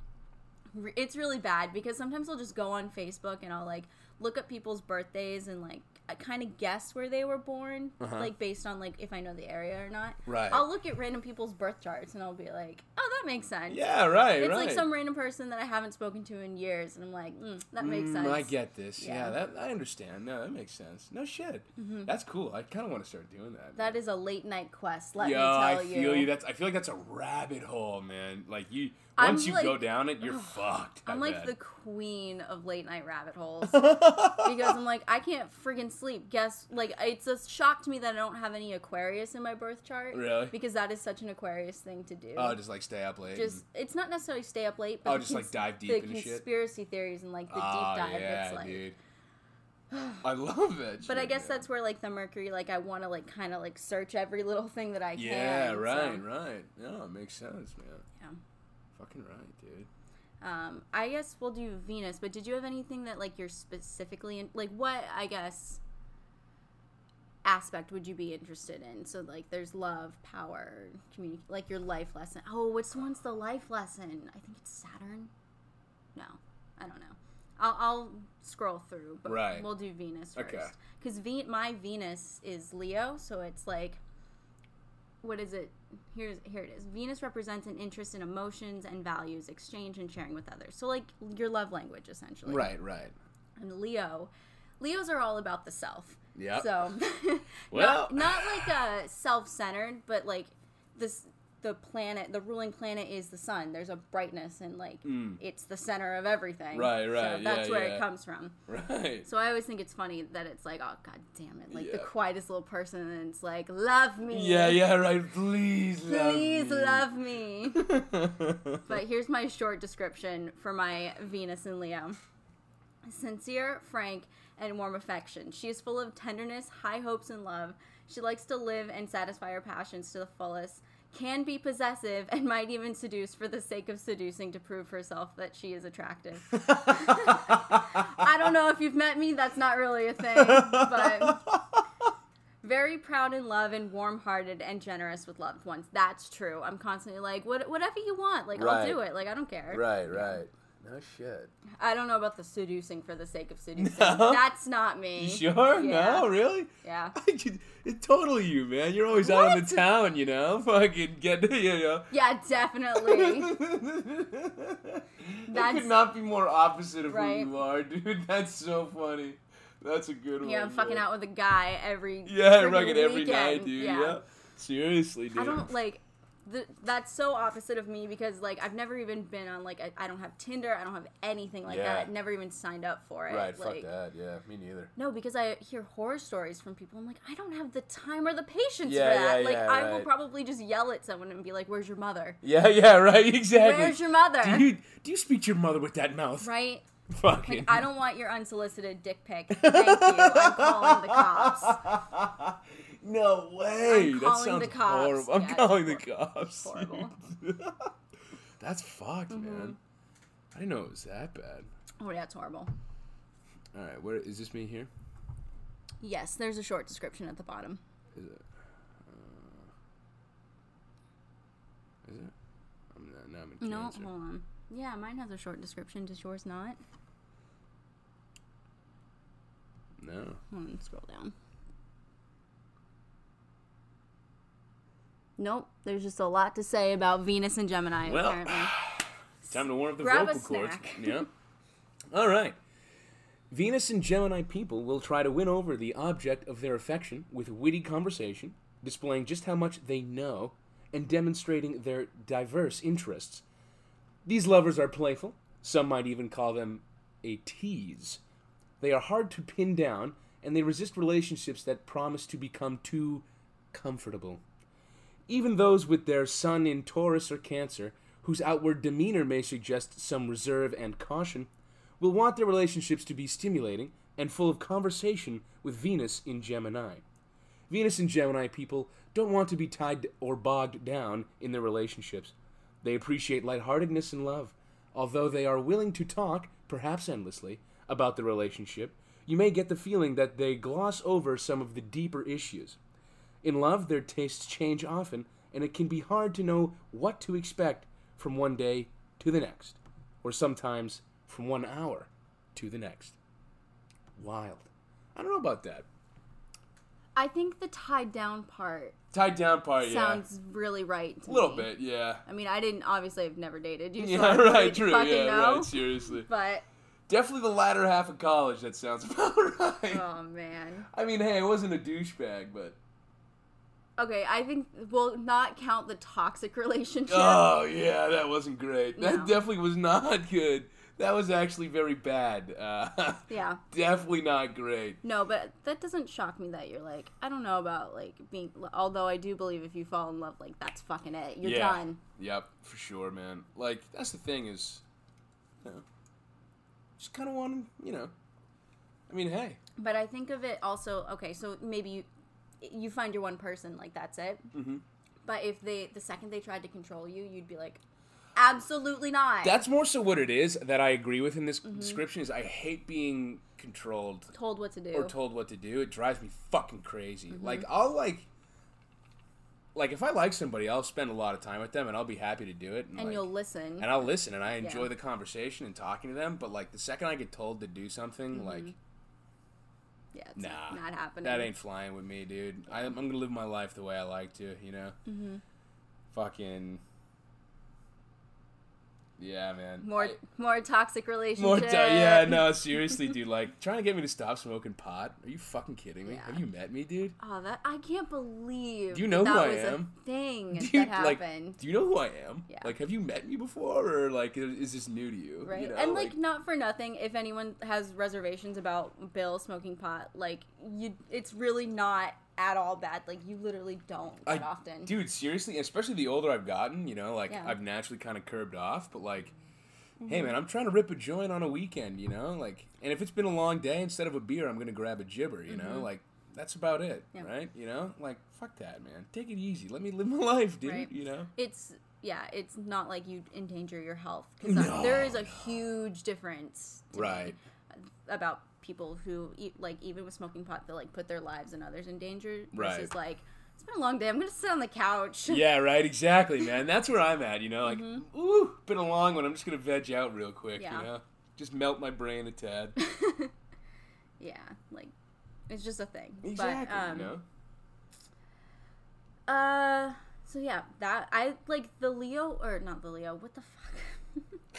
A: re- it's really bad because sometimes I'll just go on Facebook and I'll like look up people's birthdays and like I kind of guess where they were born,
B: Uh-huh.
A: like based on like if I know the area or not.
B: Right.
A: I'll look at random people's birth charts and I'll be like, oh, that makes sense.
B: Yeah, right,
A: It's
B: right.
A: like some random person that I haven't spoken to in years, and I'm like, mm, that makes
B: Mm,
A: sense.
B: I get this. Yeah,
A: Yeah. Mm-hmm.
B: that I understand. No, that makes sense. No shit. That's cool. I kind of want to start doing that.
A: That is a late night quest. Let
B: Yo,
A: me tell
B: I
A: you.
B: feel you. That's. I feel like that's a rabbit hole, man. Like you,
A: I'm
B: once you
A: like-
B: go down it, you're fucked. I
A: I'm like
B: bet.
A: the queen of late night rabbit holes because I'm like I can't freaking sleep. Guess like it's a shock to me that I don't have any Aquarius in my birth chart.
B: Really?
A: Because that is such an Aquarius thing to do.
B: Oh, just like stay up late.
A: just it's not necessarily stay up late, but
B: Oh, just, like, dive deep
A: the
B: into shit?
A: conspiracy theories and like the
B: oh,
A: deep dive.
B: yeah,
A: it's like,
B: dude. I love it.
A: but I guess that's where like the Mercury, like I want to like kind of like search every little thing that I can.
B: Yeah,
A: so,
B: right, right. No, it makes sense, man.
A: Yeah.
B: Fucking right, dude.
A: Um, I guess we'll do Venus, but did you have anything that like you're specifically in? Like, what I guess aspect would you be interested in? So like, there's love, power, community, like your life lesson. Oh, which one's the life lesson? I think it's Saturn. No, I don't know. I'll, I'll scroll through, but
B: Right.
A: we'll do Venus first.
B: Okay.
A: Because Ve- my Venus is Leo, so it's like, what is it? Here's here it is. Venus represents an interest in emotions and values, exchange and sharing with others. So like your love language, essentially.
B: Right, right.
A: And Leo, Leos are all about the self.
B: yeah
A: So,
B: Well-
A: not, not like uh, self-centered, but like this the planet, the ruling planet is the sun. There's a brightness and like it's the center of everything.
B: Mm. Right, right,
A: So that's
B: yeah,
A: where
B: yeah.
A: it comes from.
B: Right.
A: So I always think it's funny that it's like, oh god damn it, like the quietest little person, and it's like, love me.
B: Yeah, yeah, right. Please love
A: Please
B: me.
A: love me. but here's my short description for my Venus and Leo. Sincere, frank, and warm affection. She is full of tenderness, high hopes, and love. She likes to live and satisfy her passions to the fullest, can be possessive, and might even seduce for the sake of seducing to prove herself that she is attractive. I don't know if you've met me, that's not really a thing, but very proud in love and warm-hearted and generous with loved ones. That's true. I'm constantly like, what, whatever you want, like I'll do it. Like I don't care.
B: right, right. No shit.
A: I don't know about the seducing for the sake of seducing.
B: No?
A: That's not me.
B: You sure?
A: Yeah.
B: No, really?
A: Yeah.
B: it's totally you, man. You're always out in the town, you know. Fucking get, you know.
A: Yeah, definitely.
B: that could not be more opposite of
A: Right.
B: who you are, dude. That's so funny. That's a good one.
A: yeah, I'm fucking out with a guy every
B: Yeah, fucking every night, dude. Yeah. Seriously, dude.
A: I don't like. The, that's so opposite of me because like I've never even been on like I, I don't have Tinder I don't have anything like
B: Yeah.
A: that never even signed up for it
B: Right,
A: like
B: fuck that. Yeah, me neither.
A: no because I hear horror stories from people I'm like I don't have the time or the patience
B: Yeah,
A: for that
B: yeah,
A: like
B: yeah,
A: I will
B: right.
A: probably just yell at someone and be like where's your mother
B: Yeah, yeah, right. Exactly.
A: where's your mother
B: Do you do you speak to your mother with that mouth?
A: right
B: Fucking.
A: like I don't want your unsolicited dick pic thank you I'm calling the cops
B: no way.
A: I'm
B: that
A: calling
B: sounds
A: the cops.
B: horrible. I'm
A: Yeah,
B: calling the cops.
A: horrible.
B: That's fucked,
A: Mm-hmm.
B: man. I didn't know it was that bad.
A: oh yeah it's horrible
B: All right, where is this me here?
A: yes there's a short description at the bottom
B: Is it? Uh, is it? I'm not, now I'm
A: no
B: cancer.
A: hold on yeah mine has a short description does yours not
B: No.
A: Hold on, scroll down. Nope, there's just a lot to say about Venus and Gemini,
B: Well,
A: apparently.
B: Time to warm up the
A: Grab
B: vocal cords. Yeah. All right. Venus and Gemini people will try to win over the object of their affection with witty conversation, displaying just how much they know and demonstrating their diverse interests. These lovers are playful. Some might even call them a tease. They are hard to pin down, and they resist relationships that promise to become too comfortable. Even those with their sun in Taurus or Cancer, whose outward demeanor may suggest some reserve and caution, will want their relationships to be stimulating and full of conversation with Venus in Gemini. Venus and Gemini people don't want to be tied or bogged down in their relationships. They appreciate lightheartedness and love. Although they are willing to talk, perhaps endlessly, about the relationship, you may get the feeling that they gloss over some of the deeper issues. In love, their tastes change often, and it can be hard to know what to expect from one day to the next, or sometimes from one hour to the next. Wild. I don't know about that.
A: I think the tied down part
B: Tied down part,
A: sounds really right to.
B: A little
A: me.
B: bit, yeah.
A: I mean, I didn't, obviously, I've never dated you, so
B: Yeah,
A: I
B: right, true.
A: fucking
B: Yeah,
A: know.
B: right, seriously.
A: But,
B: Definitely the latter half of college, that sounds about right.
A: oh man.
B: I mean, hey, I wasn't a douchebag, but.
A: Okay, I think we'll not count the toxic relationship.
B: Oh, yeah, that wasn't great. That
A: No.
B: definitely was not good. That was actually very bad. Uh,
A: yeah.
B: definitely not great.
A: No, but that doesn't shock me that you're like, I don't know about like being. Although I do believe if you fall in love, like that's fucking it. You're
B: yeah.
A: done.
B: Yep, for sure, man. Like that's the thing is, you know, just kind of want to, you know. I mean, hey.
A: But I think of it also. Okay, so maybe you you find your one person, like that's it.
B: Mhm.
A: But if they the second they tried to control you, you'd be like, absolutely not.
B: That's more so what it is that I agree with in this
A: Mm-hmm.
B: description is I hate being controlled
A: told what to do.
B: or told what to do. It drives me fucking crazy.
A: Mm-hmm.
B: Like I'll like like if I like somebody, I'll spend a lot of time with them and I'll be happy to do it. And,
A: and
B: like,
A: you'll listen.
B: and I'll listen and I enjoy
A: Yeah.
B: the conversation and talking to them. But like the second I get told to do something, like
A: yeah, it's
B: nah,
A: not happening.
B: that ain't flying with me, dude. I, I'm gonna live my life the way I like to, you know.
A: Mm-hmm.
B: Fucking. Yeah, man.
A: more
B: I-
A: more toxic relationship.
B: More time, yeah, no, seriously, dude. Like, trying to get me to stop smoking pot? Are you fucking kidding me?
A: Yeah.
B: Have you met me, dude?
A: Oh, that I can't believe.
B: Do you know
A: that,
B: who I am?
A: A thing
B: Dude,
A: that
B: like,
A: happened.
B: do you know who I am?
A: Yeah.
B: Like, have you met me before, or like, is is this new to you?
A: Right.
B: You know,
A: and like, not for nothing, if anyone has reservations about Bill smoking pot, like you it's really not at all bad. Like you literally don't
B: I,
A: often.
B: dude, seriously, especially the older I've gotten, you know, like
A: Yeah.
B: I've naturally kind of curbed off, but like.
A: Mm-hmm.
B: Hey man, I'm trying to rip a joint on a weekend, you know, like, and if it's been a long day, instead of a beer, I'm gonna grab a gibber, you know, like, that's about it,
A: Mm-hmm. Yeah.
B: right? You know, like, fuck that, man. Take it easy. Let me live my life, dude.
A: Right.
B: You know.
A: It's yeah, it's not like you endanger your health because
B: No.
A: there is a huge difference. to
B: Right.
A: About people who e- like even with smoking pot, they like put their lives and others in danger
B: Right.
A: versus like it's been a long day. I'm gonna sit on the couch.
B: Yeah, right. Exactly, man. That's where I'm at. You know, like,
A: Mm-hmm.
B: ooh, been a long one. I'm just gonna veg out real quick.
A: Yeah.
B: You know, just melt my brain a tad.
A: yeah, like it's just a thing.
B: Exactly.
A: But um,
B: you know.
A: uh, so yeah, that I like the Leo or not the Leo. What the fuck?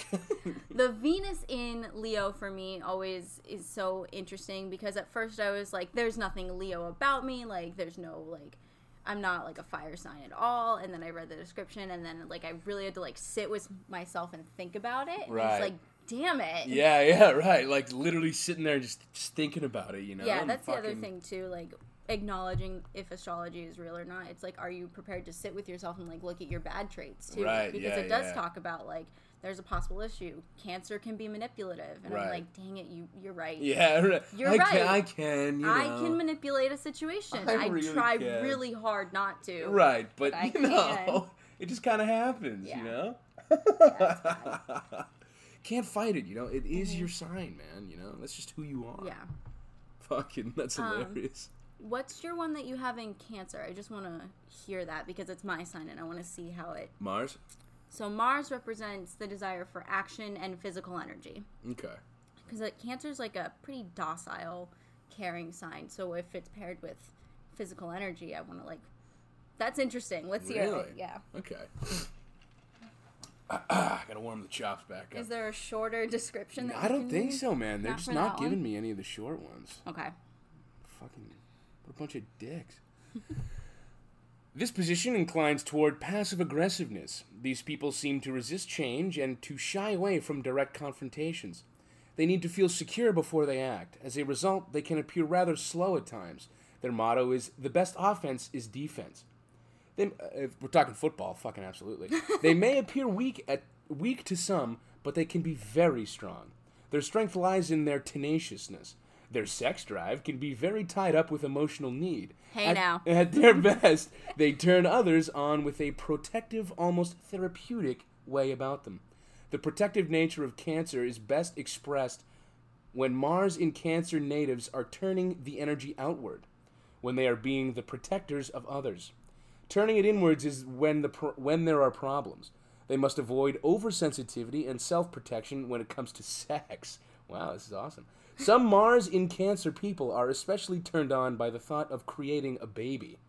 A: the Venus in Leo for me always is so interesting because at first I was like, there's nothing Leo about me. Like, there's no, like, I'm not like a fire sign at all. And then I read the description and then, like, I really had to, like, sit with myself and think about it. And
B: Right.
A: it's like, damn it.
B: Yeah, yeah, right. Like literally sitting there just, just thinking about it. You know.
A: Yeah,
B: and
A: that's the other thing, too. Like, acknowledging if astrology is real or not. It's like, are you prepared to sit with yourself and, like, look at your bad traits, too?
B: Right,
A: Because
B: yeah,
A: it does
B: yeah.
A: talk about, like, there's a possible issue. Cancer can be manipulative. And I'm like, dang it, you, you're right.
B: Yeah, right.
A: You're
B: I
A: right.
B: Can, I can. You know.
A: I can manipulate a situation.
B: I
A: I,
B: really
A: try
B: can.
A: really hard not to.
B: Right, but,
A: But I
B: you know,
A: can.
B: it just kind of happens.
A: Yeah.
B: You know. Can't fight it. You know, it is your sign, man. You know, that's just who you are.
A: Mm-hmm. Yeah.
B: Fucking, that's
A: Um,
B: hilarious.
A: What's your one that you have in Cancer? I just want to hear that because it's my sign and I want to see how it.
B: Mars.
A: So Mars represents the desire for action and physical energy.
B: Okay.
A: Because Cancer is like a pretty docile, caring sign. So if it's paired with physical energy, I want to like. That's interesting. Let's see.
B: Really?
A: it. Yeah.
B: Okay. I gotta warm the chops back up.
A: Is there a shorter description?
B: I don't think
A: read?
B: so, man. They're
A: Not
B: just not giving
A: one?
B: me any of the short ones.
A: Okay.
B: Fucking, what a bunch of dicks. this position inclines toward passive aggressiveness. These people seem to resist change and to shy away from direct confrontations. They need to feel secure before they act. As a result, they can appear rather slow at times. Their motto is the best offense is defense. They, uh, if we're talking football, fucking absolutely. they may appear weak at weak to some, but they can be very strong. Their strength lies in their tenaciousness. Their sex drive can be very tied up with emotional need.
A: Hey
B: at,
A: now.
B: At their best, they turn others on with a protective, almost therapeutic way about them. The protective nature of Cancer is best expressed when Mars in Cancer natives are turning the energy outward, when they are being the protectors of others. Turning it inwards is when the pro- when there are problems. They must avoid oversensitivity and self-protection when it comes to sex. Wow, this is awesome. Some Mars in Cancer people are especially turned on by the thought of creating a baby.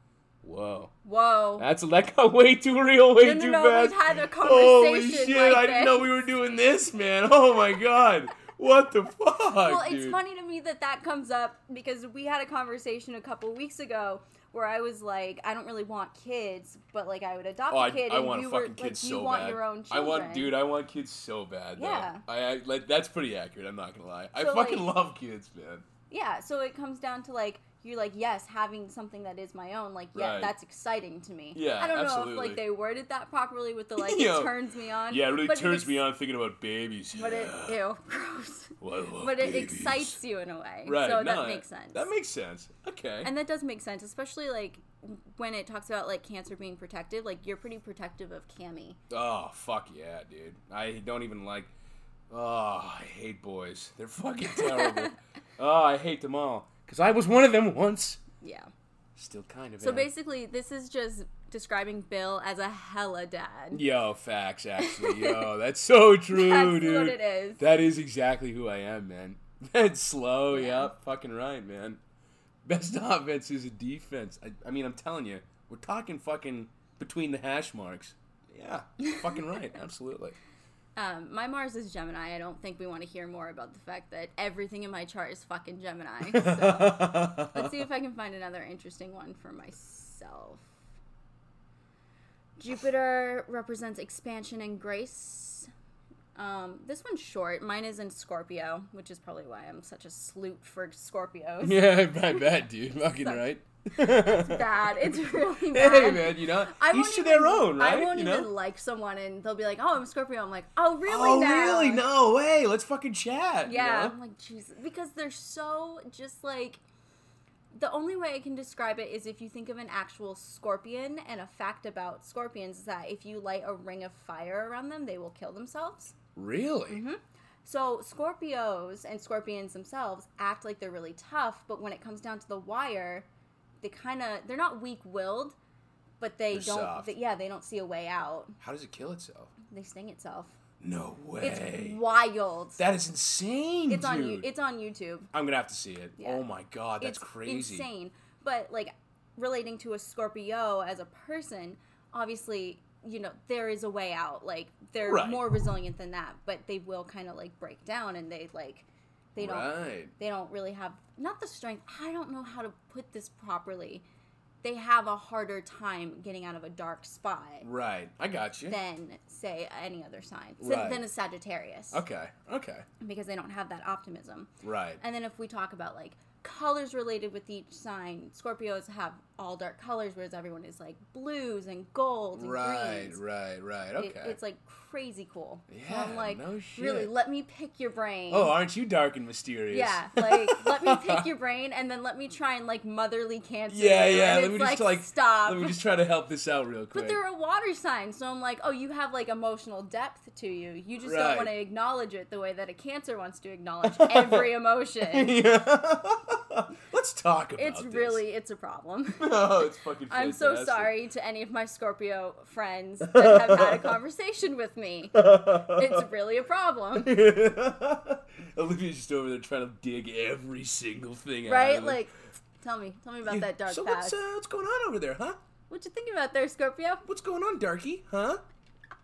B: Whoa.
A: Whoa.
B: That's that got way too real, way
A: No, no,
B: too
A: no,
B: fast.
A: we've had a conversation Holy
B: shit!
A: like
B: I didn't know we were doing this, man. Oh my god, what the fuck?
A: well, it's funny to me that that comes up because we had a conversation a couple weeks ago where I was like, I don't really want kids, but like I would adopt
B: Oh, I,
A: a kid,
B: I
A: and
B: want
A: you
B: a
A: were
B: fucking kid
A: like,
B: so
A: you want
B: bad.
A: your own children.
B: I want, dude. I want kids so bad. Though.
A: Yeah.
B: I, I like that's pretty accurate. I'm not gonna lie. I fucking
A: like-
B: love kids, man.
A: Yeah, so it comes down to like you're like, yes, having something that is my own, like yeah,
B: Right.
A: that's exciting to me.
B: Yeah,
A: I don't know if like they worded that properly with the like it turns me on.
B: Yeah, it really turns
A: ex-
B: me on thinking about babies.
A: But it ew, gross.
B: Well,
A: But it excites you in a way.
B: Right.
A: So
B: no,
A: that makes sense.
B: That makes sense. Okay.
A: And that does make sense, especially like when it talks about like cancer being protected. Like you're pretty protective of Cammy.
B: Oh fuck yeah, dude! I don't even like. Oh, I hate boys. They're fucking terrible. oh, I hate them all. Cause I was one of them once.
A: Yeah.
B: Still kind of.
A: So
B: am.
A: basically, this is just describing Bill as a hella dad.
B: Yo, facts. Actually, yo, that's so true,
A: That's
B: dude.
A: what it is.
B: That is exactly who I am, man. That's slow.
A: Yeah.
B: Yep, fucking right, man. Best offense is a defense. I, I mean, I'm telling you, we're talking fucking between the hash marks. Yeah, fucking right. Absolutely.
A: Um, my Mars is Gemini. I don't think we want to hear more about the fact that everything in my chart is fucking Gemini. So let's see if I can find another interesting one for myself. Jupiter represents expansion and grace. Um, this one's short. Mine is in Scorpio, which is probably why I'm such a sloot for Scorpios.
B: Yeah, I bet, dude. Fucking right.
A: It's bad. It's really bad.
B: Hey, man, you know,
A: I
B: each to
A: even,
B: their own, right?
A: I won't
B: you
A: even
B: know?
A: like someone and they'll be like, "Oh, I'm Scorpio." I'm like, "Oh, really?"
B: oh,
A: now?
B: really? No way. Let's fucking chat. you
A: Yeah,
B: know?
A: I'm like, Jesus, because they're so just like. The only way I can describe it is if you think of an actual scorpion, and a fact about scorpions is that if you light a ring of fire around them, they will kill themselves.
B: Really?
A: Mm-hmm. So Scorpios and scorpions themselves act like they're really tough, but when it comes down to the wire, they kind of they're not weak-willed, but they
B: They're
A: don't.
B: soft.
A: They, yeah, they don't see a way out.
B: How does it kill itself?
A: They sting itself.
B: No way.
A: It's wild.
B: that is insane,
A: it's on you. It's on YouTube.
B: I'm gonna have to see it.
A: Yeah.
B: Oh my god, that's
A: it's
B: crazy.
A: insane. But like relating to a Scorpio as a person, obviously, you know, there is a way out. Like they're
B: Right.
A: more resilient than that, but they will kind of like break down and they like they don't
B: Right.
A: they don't really have not the strength. I don't know how to put this properly. They have a harder time getting out of a dark spot
B: Right. I got you.
A: than say any other sign. So,
B: Right.
A: Than a Sagittarius
B: Okay. Okay.
A: because they don't have that optimism.
B: Right.
A: And then if we talk about like colors related with each sign, Scorpios have all dark colors, whereas everyone is like blues and golds and
B: Right.
A: greens.
B: Right. Right.
A: It-
B: Okay.
A: it's like crazy cool. And
B: Yeah,
A: I'm like,
B: no
A: really, let me pick your brain.
B: oh, aren't you dark and mysterious?
A: yeah, like let me pick your brain, and then let me try and like motherly cancer.
B: Yeah. Yeah. Let me
A: it's
B: just like
A: stop.
B: Let me just try to help this out real quick.
A: But they're a water sign, so I'm like, oh, you have like emotional depth to you. You just
B: Right.
A: don't want to acknowledge it the way that a Cancer wants to acknowledge every emotion.
B: yeah. Let's talk about
A: It's
B: this.
A: really, it's a problem.
B: Oh, it's fucking.
A: I'm so
B: fantastic.
A: sorry to any of my Scorpio friends that have had a conversation with me. It's really a problem,
B: Olivia's just over there trying to dig every single thing out.
A: right?
B: of it.
A: Like, tell me, tell me about that dark
B: so
A: past.
B: what's uh, what's going on over there, huh?
A: What you think about there, Scorpio?
B: What's going on, Darky? Huh?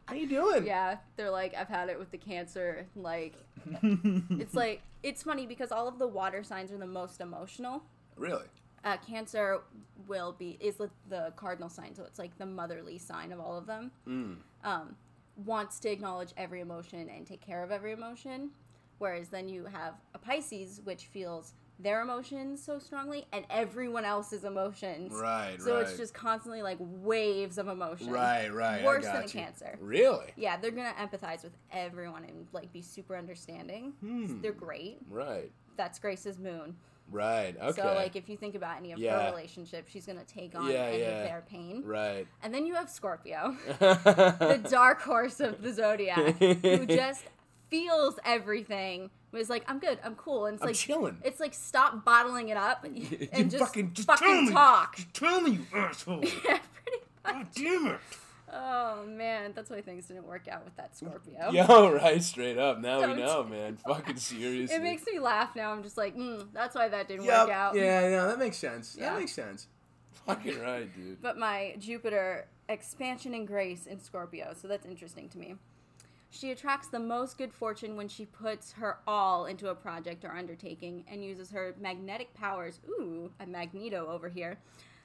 B: How you doing?
A: Yeah, they're like, I've had it with the Cancer. Like, it's like, it's funny because all of the water signs are the most emotional.
B: Really?
A: uh, cancer will be is the- the cardinal sign so it's like the motherly sign of all of them
B: Mm.
A: um, wants to acknowledge every emotion and take care of every emotion whereas then you have a pisces which feels their emotions so strongly and everyone else's emotions
B: Right. Right.
A: So
B: right.
A: it's just constantly like waves of emotion
B: right. Right.
A: worse
B: I
A: than
B: you.
A: Cancer.
B: Really?
A: yeah they're gonna empathize with everyone and like be super understanding
B: Hmm.
A: they're great
B: Right.
A: that's grace's moon
B: Right. Okay.
A: so like if you think about any of
B: Yeah.
A: her relationships, she's gonna take on
B: Yeah,
A: any
B: yeah.
A: of their pain.
B: right.
A: And then you have Scorpio, the dark horse of the zodiac, who just feels everything. Was like, I'm good, I'm cool, and it's
B: I'm
A: like
B: chilling.
A: it's like stop bottling it up and,
B: You
A: and just
B: fucking-
A: fucking,
B: just tell me.
A: talk.
B: Just tell me, you asshole.
A: yeah, pretty much.
B: God damn it.
A: Oh man, that's why things didn't work out with that Scorpio.
B: Yo, right, straight up. Now we know, man. Fucking seriously.
A: It makes me laugh now. I'm just like, mm, that's why that didn't
B: Yep.
A: work out.
B: Yeah, yeah, that makes sense.
A: Yeah.
B: That makes sense. Fucking right, dude.
A: but my Jupiter expansion and grace in Scorpio, so that's interesting to me. She attracts the most good fortune when she puts her all into a project or undertaking and uses her magnetic powers. Ooh, a magneto over here.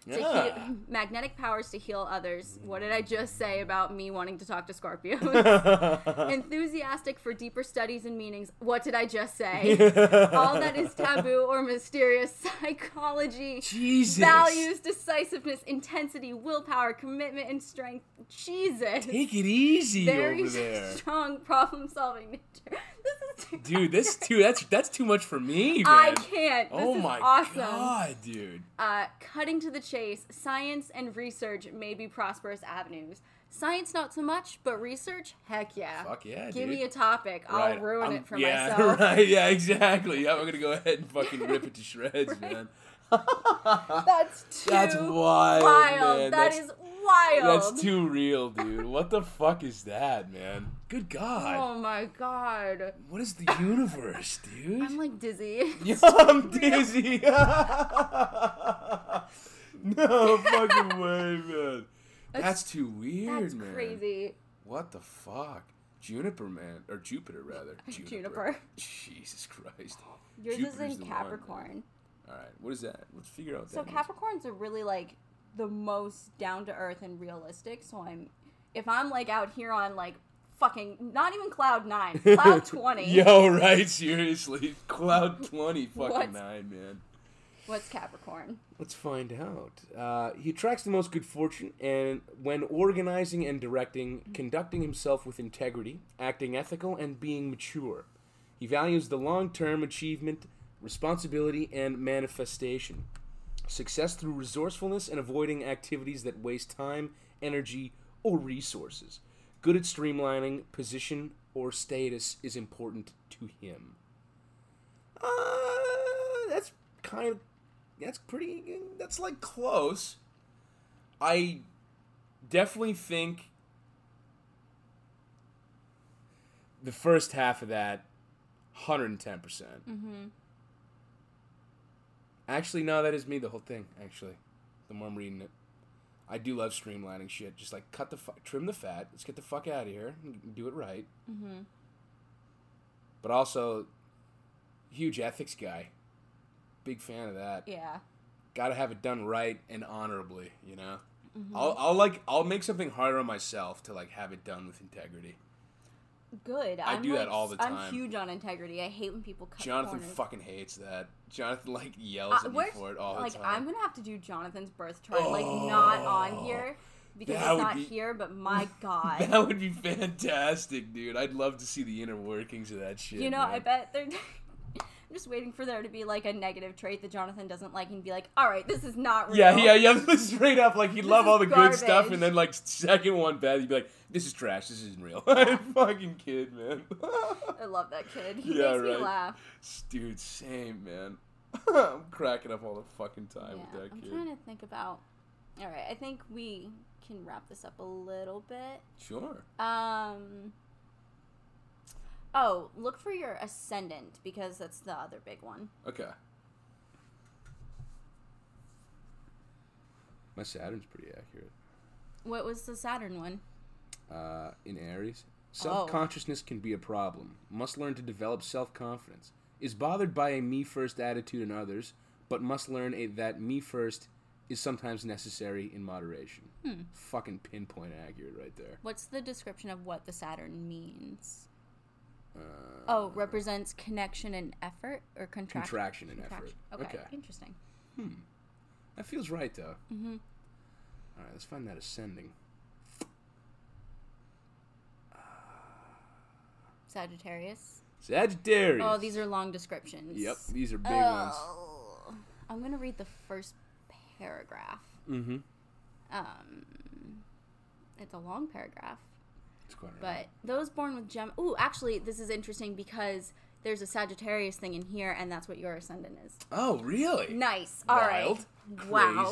A: To
B: Yeah.
A: heal, magnetic powers to heal others. What did I just say about me wanting to talk to Scorpios? Enthusiastic for deeper studies and meanings. What did I just say? All that is taboo or mysterious psychology
B: Jesus.
A: values, decisiveness, intensity, willpower, commitment, and strength. Jesus.
B: Take it easy
A: Very
B: over there.
A: strong problem solving nature. This is
B: Dude, this too that's that's too much for me, man.
A: I can't. This
B: oh my
A: awesome.
B: god, dude.
A: Uh, cutting to the chase, science and research may be prosperous avenues. Science, not so much, but research, heck yeah.
B: Fuck yeah,
A: Give
B: dude.
A: me a topic. I'll ruin
B: I'm-
A: it for
B: yeah,
A: myself.
B: Right, yeah, exactly. Yeah, we're gonna go ahead and fucking rip it to shreds,
A: Right.
B: man.
A: That's too
B: That's wild,
A: wild.
B: man.
A: That
B: That's-
A: is wild.
B: That's too real, dude. What the fuck is that, man? Good God.
A: Oh my god.
B: What is the universe, dude?
A: I'm like dizzy.
B: Yeah, I'm dizzy. no fucking way, man. That's, too weird,
A: That's
B: man.
A: crazy.
B: What the fuck? Juniper, man, or Jupiter rather.
A: Juniper.
B: Jesus Christ.
A: Yours
B: Jupiter's
A: is in
B: the one,
A: Capricorn.
B: All right, what is that? Let's figure out.
A: So
B: that means.
A: Capricorns are really like the most down to earth and realistic. So I'm, if I'm like out here on like fucking not even cloud nine, cloud twenty.
B: Yo, right? Seriously, cloud twenty, fucking nine, man.
A: What's Capricorn?
B: Let's find out. Uh, he attracts the most good fortune, and when organizing and directing, conducting himself with integrity, acting ethical, and being mature. He values the long term achievement, responsibility, and manifestation. Success through resourcefulness and avoiding activities that waste time, energy, or resources. Good at streamlining, position, or status is important to him. Uh, that's kind of That's pretty. That's like close. I definitely think the first half of that, hundred and ten percent.
A: Mm-hmm.
B: Actually, no, that is me. The whole thing. Actually, the more I'm reading it, I do love streamlining shit. Just like cut the fu- trim the fat. Let's get the fuck out of here and do it right.
A: Mm-hmm.
B: But also, huge ethics guy. Big fan of that.
A: Yeah.
B: Got to have it done right and honorably. You know.
A: Mm-hmm.
B: I'll, I'll like I'll make something harder on myself to like have it done with integrity.
A: Good.
B: I
A: I'm
B: do that all the time.
A: I'm huge on integrity. I hate when people cut
B: Jonathan
A: corners.
B: fucking hates that. Jonathan like yells
A: Uh,
B: at me for it all
A: like
B: the
A: I'm gonna have to do Jonathan's birth chart, like not on here because it's not
B: be-
A: here. But my God,
B: That would be fantastic, dude. I'd love to see the inner workings of that shit.
A: you know,
B: man.
A: I bet they're. I'm just waiting for there to be like a negative trait that Jonathan doesn't like, and be like, "All right, this is not real."
B: Yeah, yeah, yeah. Straight up, like he'd
A: This
B: love all the good stuff, and then like second one bad, he'd be like, "This is trash. This isn't real." I'm fucking kid, man.
A: I love that kid. He
B: Yeah,
A: makes me laugh.
B: Dude, same, man. I'm cracking up all the fucking time
A: Yeah,
B: with that kid.
A: I'm trying to think about. All right, I think we can wrap this up a little bit.
B: Sure.
A: Um. Oh, look for your ascendant because that's the other big one.
B: Okay. My Saturn's pretty accurate.
A: What was the Saturn one?
B: Uh, in Aries,
A: Oh.
B: self consciousness can be a problem. Must learn to develop self confidence. Is bothered by a me first attitude in others, but must learn a, that me first is sometimes necessary in moderation.
A: Hmm.
B: Fucking pinpoint accurate right there.
A: What's the description of what the Saturn means?
B: Uh,
A: Oh, represents connection and effort or contraction.
B: contraction and effort.
A: Okay.
B: Okay.
A: interesting.
B: Hmm. That feels right though.
A: Mm-hmm.
B: All right, let's find that ascending.
A: Sagittarius.
B: Sagittarius.
A: Oh, these are long descriptions.
B: Yep, these are big ones.
A: Oh. I'm gonna read the first paragraph.
B: Mm-hmm.
A: Um, it's a long paragraph. But those born with Gem. Ooh, actually, this is interesting because there's a Sagittarius thing in here, and that's what your ascendant is.
B: Oh, really?
A: Nice. All right.
B: Wild.
A: Wow.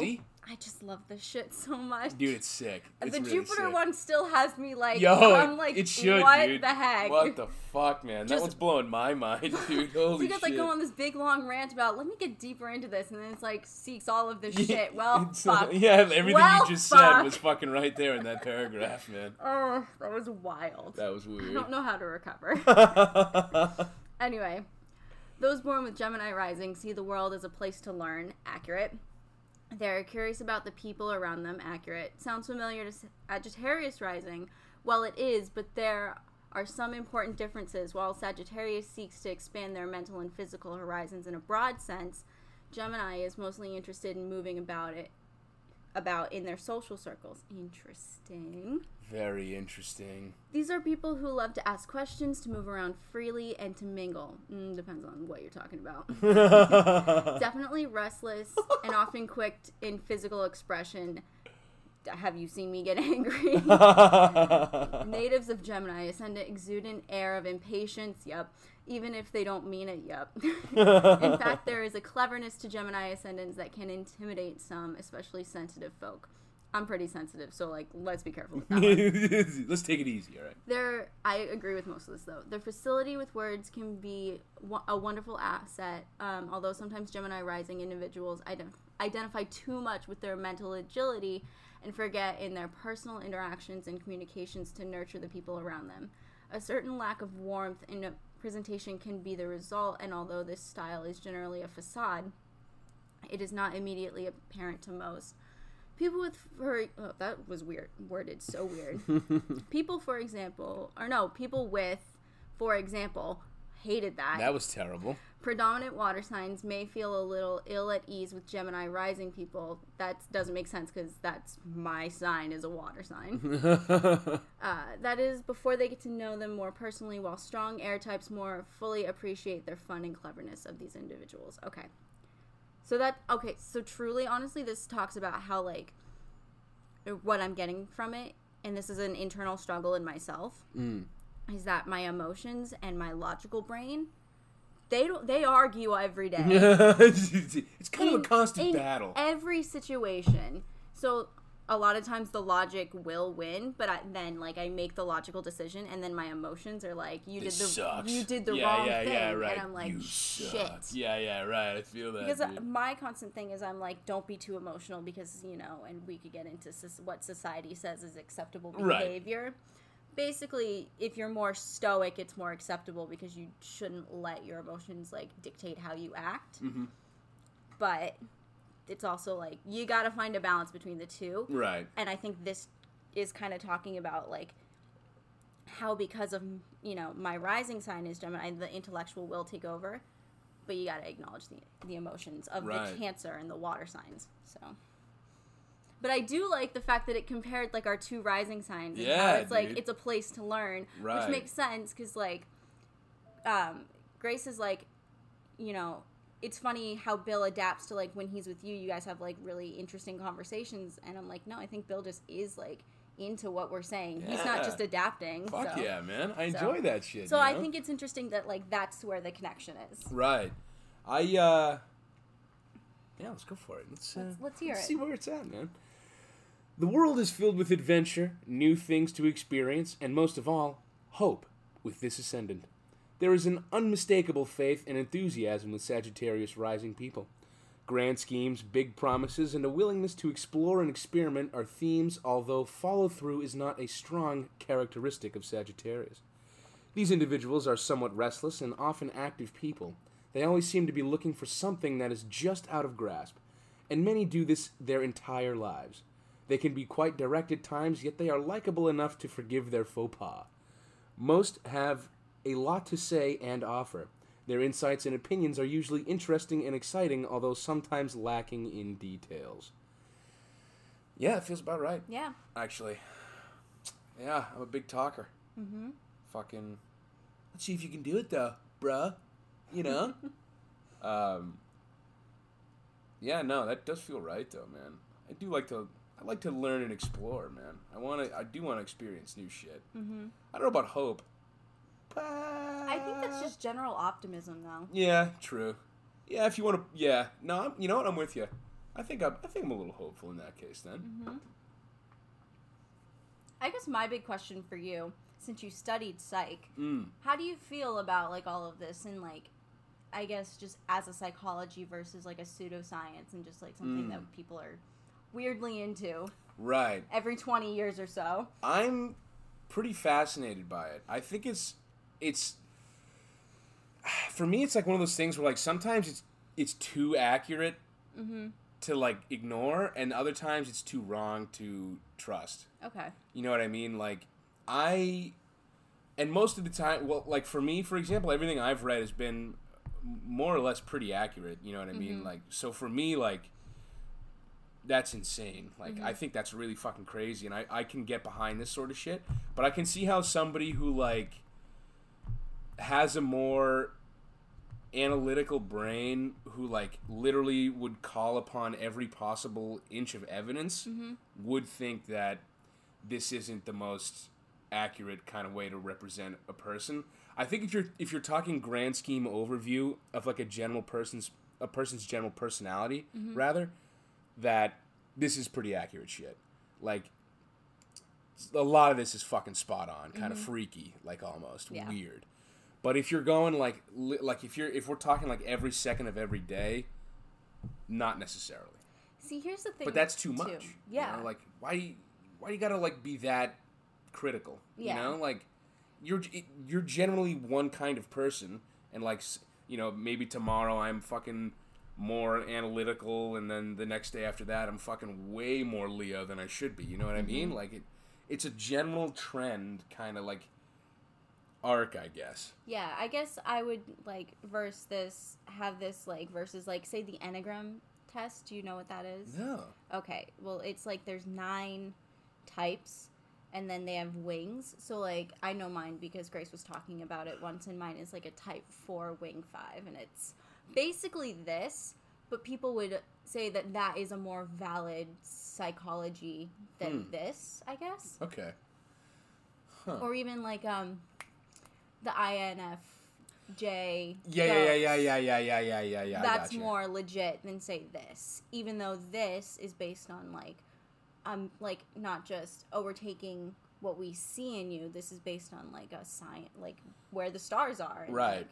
A: I just love this shit so much.
B: Dude, it's sick. It's
A: the
B: really
A: Jupiter
B: sick.
A: one still has me like,
B: Yo,
A: I'm like,
B: it should,
A: what
B: dude.
A: the heck?
B: What the fuck, man? that
A: Just-
B: one's blowing my mind, dude. Holy shit.
A: I go on this big long rant about let me get deeper into this, and then it's like seeks all of this shit. Well, fuck.
B: yeah, everything
A: Well,
B: you just
A: fuck.
B: said was fucking right there in that paragraph, man.
A: Oh, that was wild.
B: That was weird.
A: I
B: weird.
A: don't know how to recover. Anyway, those born with Gemini rising see the world as a place to learn. Accurate. They're curious about the people around them. Accurate. Sounds familiar to Sagittarius rising. Well, it is, but there are some important differences. While Sagittarius seeks to expand their mental and physical horizons in a broad sense, Gemini is mostly interested in moving about it about in their social circles. Interesting.
B: Very interesting.
A: These are people who love to ask questions, to move around freely, and to mingle. Mm, depends on what you're talking about. Definitely restless and often quick in physical expression. Have you seen me get angry? Natives of Gemini ascend an exudant air of impatience. Yep. Even if they don't mean it. Yep. In fact, there is a cleverness to Gemini ascendants that can intimidate some, especially sensitive folk. I'm pretty sensitive, so like, let's be careful with that.
B: Let's take it easy, all right?
A: There, I agree with most of this though. Their facility with words can be a wonderful asset, um, although sometimes Gemini rising individuals ident- identify too much with their mental agility and forget in their personal interactions and communications to nurture the people around them. A certain lack of warmth in a presentation can be the result, and although this style is generally a facade, it is not immediately apparent to most. People with, for, oh, that was weird, worded so weird. People for example or no people with for example hated that,
B: That was terrible.
A: predominant water signs may feel a little ill at ease with gemini rising people. That doesn't make sense because that's my sign is a water sign. Uh, that is before they get to know them more personally while strong air types more fully appreciate their fun and cleverness of these individuals. Okay so that okay so truly honestly this talks about how like what i'm getting from it and this is an internal struggle in myself
B: Mm.
A: is that my emotions and my logical brain they don't they argue every day.
B: it's kind of a constant
A: in
B: battle.
A: Every situation. So a lot of times the logic will win, but I, then like I make the logical decision, and then my emotions are like, "You did the
B: sucks.
A: you did the
B: yeah,
A: wrong
B: yeah,
A: thing,"
B: Yeah, right.
A: and I'm like,
B: you
A: "Shit."
B: suck. Yeah, yeah, right. I feel that.
A: Because uh,
B: dude.
A: my constant thing is I'm like, don't be too emotional because you know, and we could get into what society says is acceptable
B: Right.
A: behavior. Basically, if you're more stoic, it's more acceptable because you shouldn't let your emotions like dictate how you act.
B: Mhm.
A: But it's also like you got to find a balance between the two.
B: right.
A: And I think this is kind of talking about like how because of you know my rising sign is Gemini, the intellectual will take over, but you got to acknowledge the the emotions of
B: Right.
A: the Cancer and the water signs. So, but I do like the fact that it compared like our two rising signs. And how
B: Yeah,
A: it's like
B: dude.
A: it's a place to learn,
B: Right.
A: which makes sense because like, um, Grace is like, you know. It's funny how Bill adapts to like when he's with you. You guys have like really interesting conversations, and I'm like, no, I think Bill just is like into what we're saying. He's not just adapting.
B: Fuck
A: so.
B: yeah, man. I
A: so-
B: enjoy that shit.
A: So I
B: know?
A: think it's interesting that like that's where the connection is.
B: Right. I uh Yeah, let's go for it. Let's, uh,
A: Let's- let's hear it.
B: see where it's at, man. The world is filled with adventure, new things to experience, and most of all, hope with this ascendant. There is an unmistakable faith and enthusiasm with Sagittarius rising people. Grand schemes, big promises, and a willingness to explore and experiment are themes, although follow through is not a strong characteristic of Sagittarius. These individuals are somewhat restless and often active people. They always seem to be looking for something that is just out of grasp, and many do this their entire lives. They can be quite direct at times, yet they are likable enough to forgive their faux pas. Most have a lot to say and offer. Their insights and opinions are usually interesting and exciting, although sometimes lacking in details. Yeah, it feels about right
A: Yeah.
B: actually. Yeah, I'm a big talker. Mm-hmm. Fucking. Let's see if you can do it though, bruh. You know. um. Yeah, no, that does feel right though, man. I do like to. I like to learn and explore, man. I want to. I do want to experience new shit. Mm-hmm. I don't know about hope.
A: I think that's just general optimism though.
B: Yeah, true. Yeah, if you want to. Yeah, no, I'm, you know what? I'm with you. I think I'm. I think I'm a little hopeful in that case then.
A: Mm-hmm. I guess my big question for you, since you studied psych,
B: Mm.
A: how do you feel about like all of this and like I guess just as a psychology versus like a pseudoscience and just like something
B: Mm.
A: that people are weirdly into
B: Right.
A: every 20 years or so.
B: I'm pretty fascinated by it. I think it's it's for me it's like one of those things where like sometimes it's it's too accurate mm-hmm. to like ignore and other times it's too wrong to trust.
A: Okay.
B: You know what I mean? Like I and most of the time well like for me for example everything I've read has been more or less pretty accurate, you know what I mean? Mm-hmm. Like so for me like that's insane. Like I mm-hmm. think that's really fucking crazy and I, I can get behind this sort of shit. But I can see how somebody who like has a more analytical brain who like literally would call upon every possible inch of evidence mm-hmm. would think that this isn't the most accurate kind of way to represent a person. I think if you're if you're talking grand scheme overview of like a general person's a person's general personality mm-hmm. rather that this is pretty accurate shit. Like a lot of this is fucking spot on, kind of mm-hmm. freaky, like almost
A: Yeah.
B: weird. But if you're going like like if you're if we're talking like every second of every day, not necessarily.
A: See, here's the thing.
B: But that's too much. you
A: Yeah.
B: know? Like why why do you gotta like be that critical?
A: Yeah.
B: You know, like you're you're generally one kind of person, and like you know maybe tomorrow I'm fucking more analytical, and then the next day after that I'm fucking way more Leo than I should be. You know what I mean?
A: Mm-hmm.
B: Like it, it's a general trend, kind of like arc, I guess.
A: Yeah, I guess I would like verse this, have this like versus like say the Enneagram test. Do you know what that is?
B: No.
A: Okay, well it's like there's nine types, and then they have wings. So like I know mine because Grace was talking about it once, and mine is like a type four wing five, and it's basically this. But people would say that that is a more valid psychology than
B: Hmm.
A: this, I guess
B: Okay. Huh.
A: or even like um the INF J.
B: Yeah, yeah, yeah, yeah, yeah, yeah, yeah, yeah, yeah, yeah.
A: That's
B: gotcha.
A: more legit than say this, even though this is based on like, um, like not just oh we're taking what we see in you. This is based on like a science, like where the stars are. And,
B: Right.
A: like,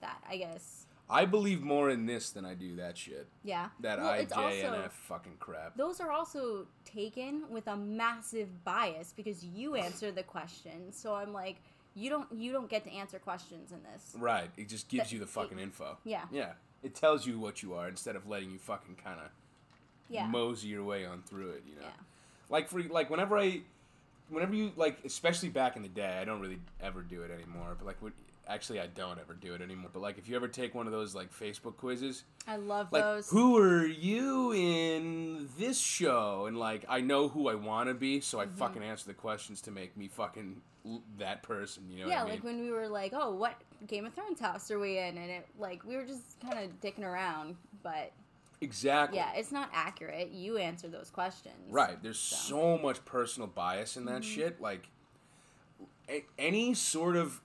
A: that I guess.
B: I believe more in this than I do that shit.
A: Yeah.
B: That
A: Well,
B: IJNF fucking crap.
A: Those are also taken with a massive bias because you answer the question. So I'm like, you don't you don't get to answer questions in this.
B: Right. It just gives
A: That-
B: you the fucking info.
A: Yeah.
B: Yeah. It tells you what you are instead of letting you fucking kind of
A: Yeah.
B: mosey your way on through it. You know.
A: Yeah.
B: Like for like whenever I, whenever you like, especially back in the day, I don't really ever do it anymore. But like, what actually I don't ever do it anymore. But like, if you ever take one of those like Facebook quizzes,
A: I love
B: like
A: those.
B: who are you in this show and like i know who i want to be so
A: Mm-hmm.
B: i fucking answer the questions to make me fucking l- that person you know
A: yeah,
B: i mean
A: like when we were like, oh, what Game of Thrones house are we in? And it like we were just kind of dicking around, but
B: exactly
A: yeah, it's not accurate. You answer those questions.
B: right there's so much personal bias in that
A: Mm-hmm.
B: shit like a- any sort of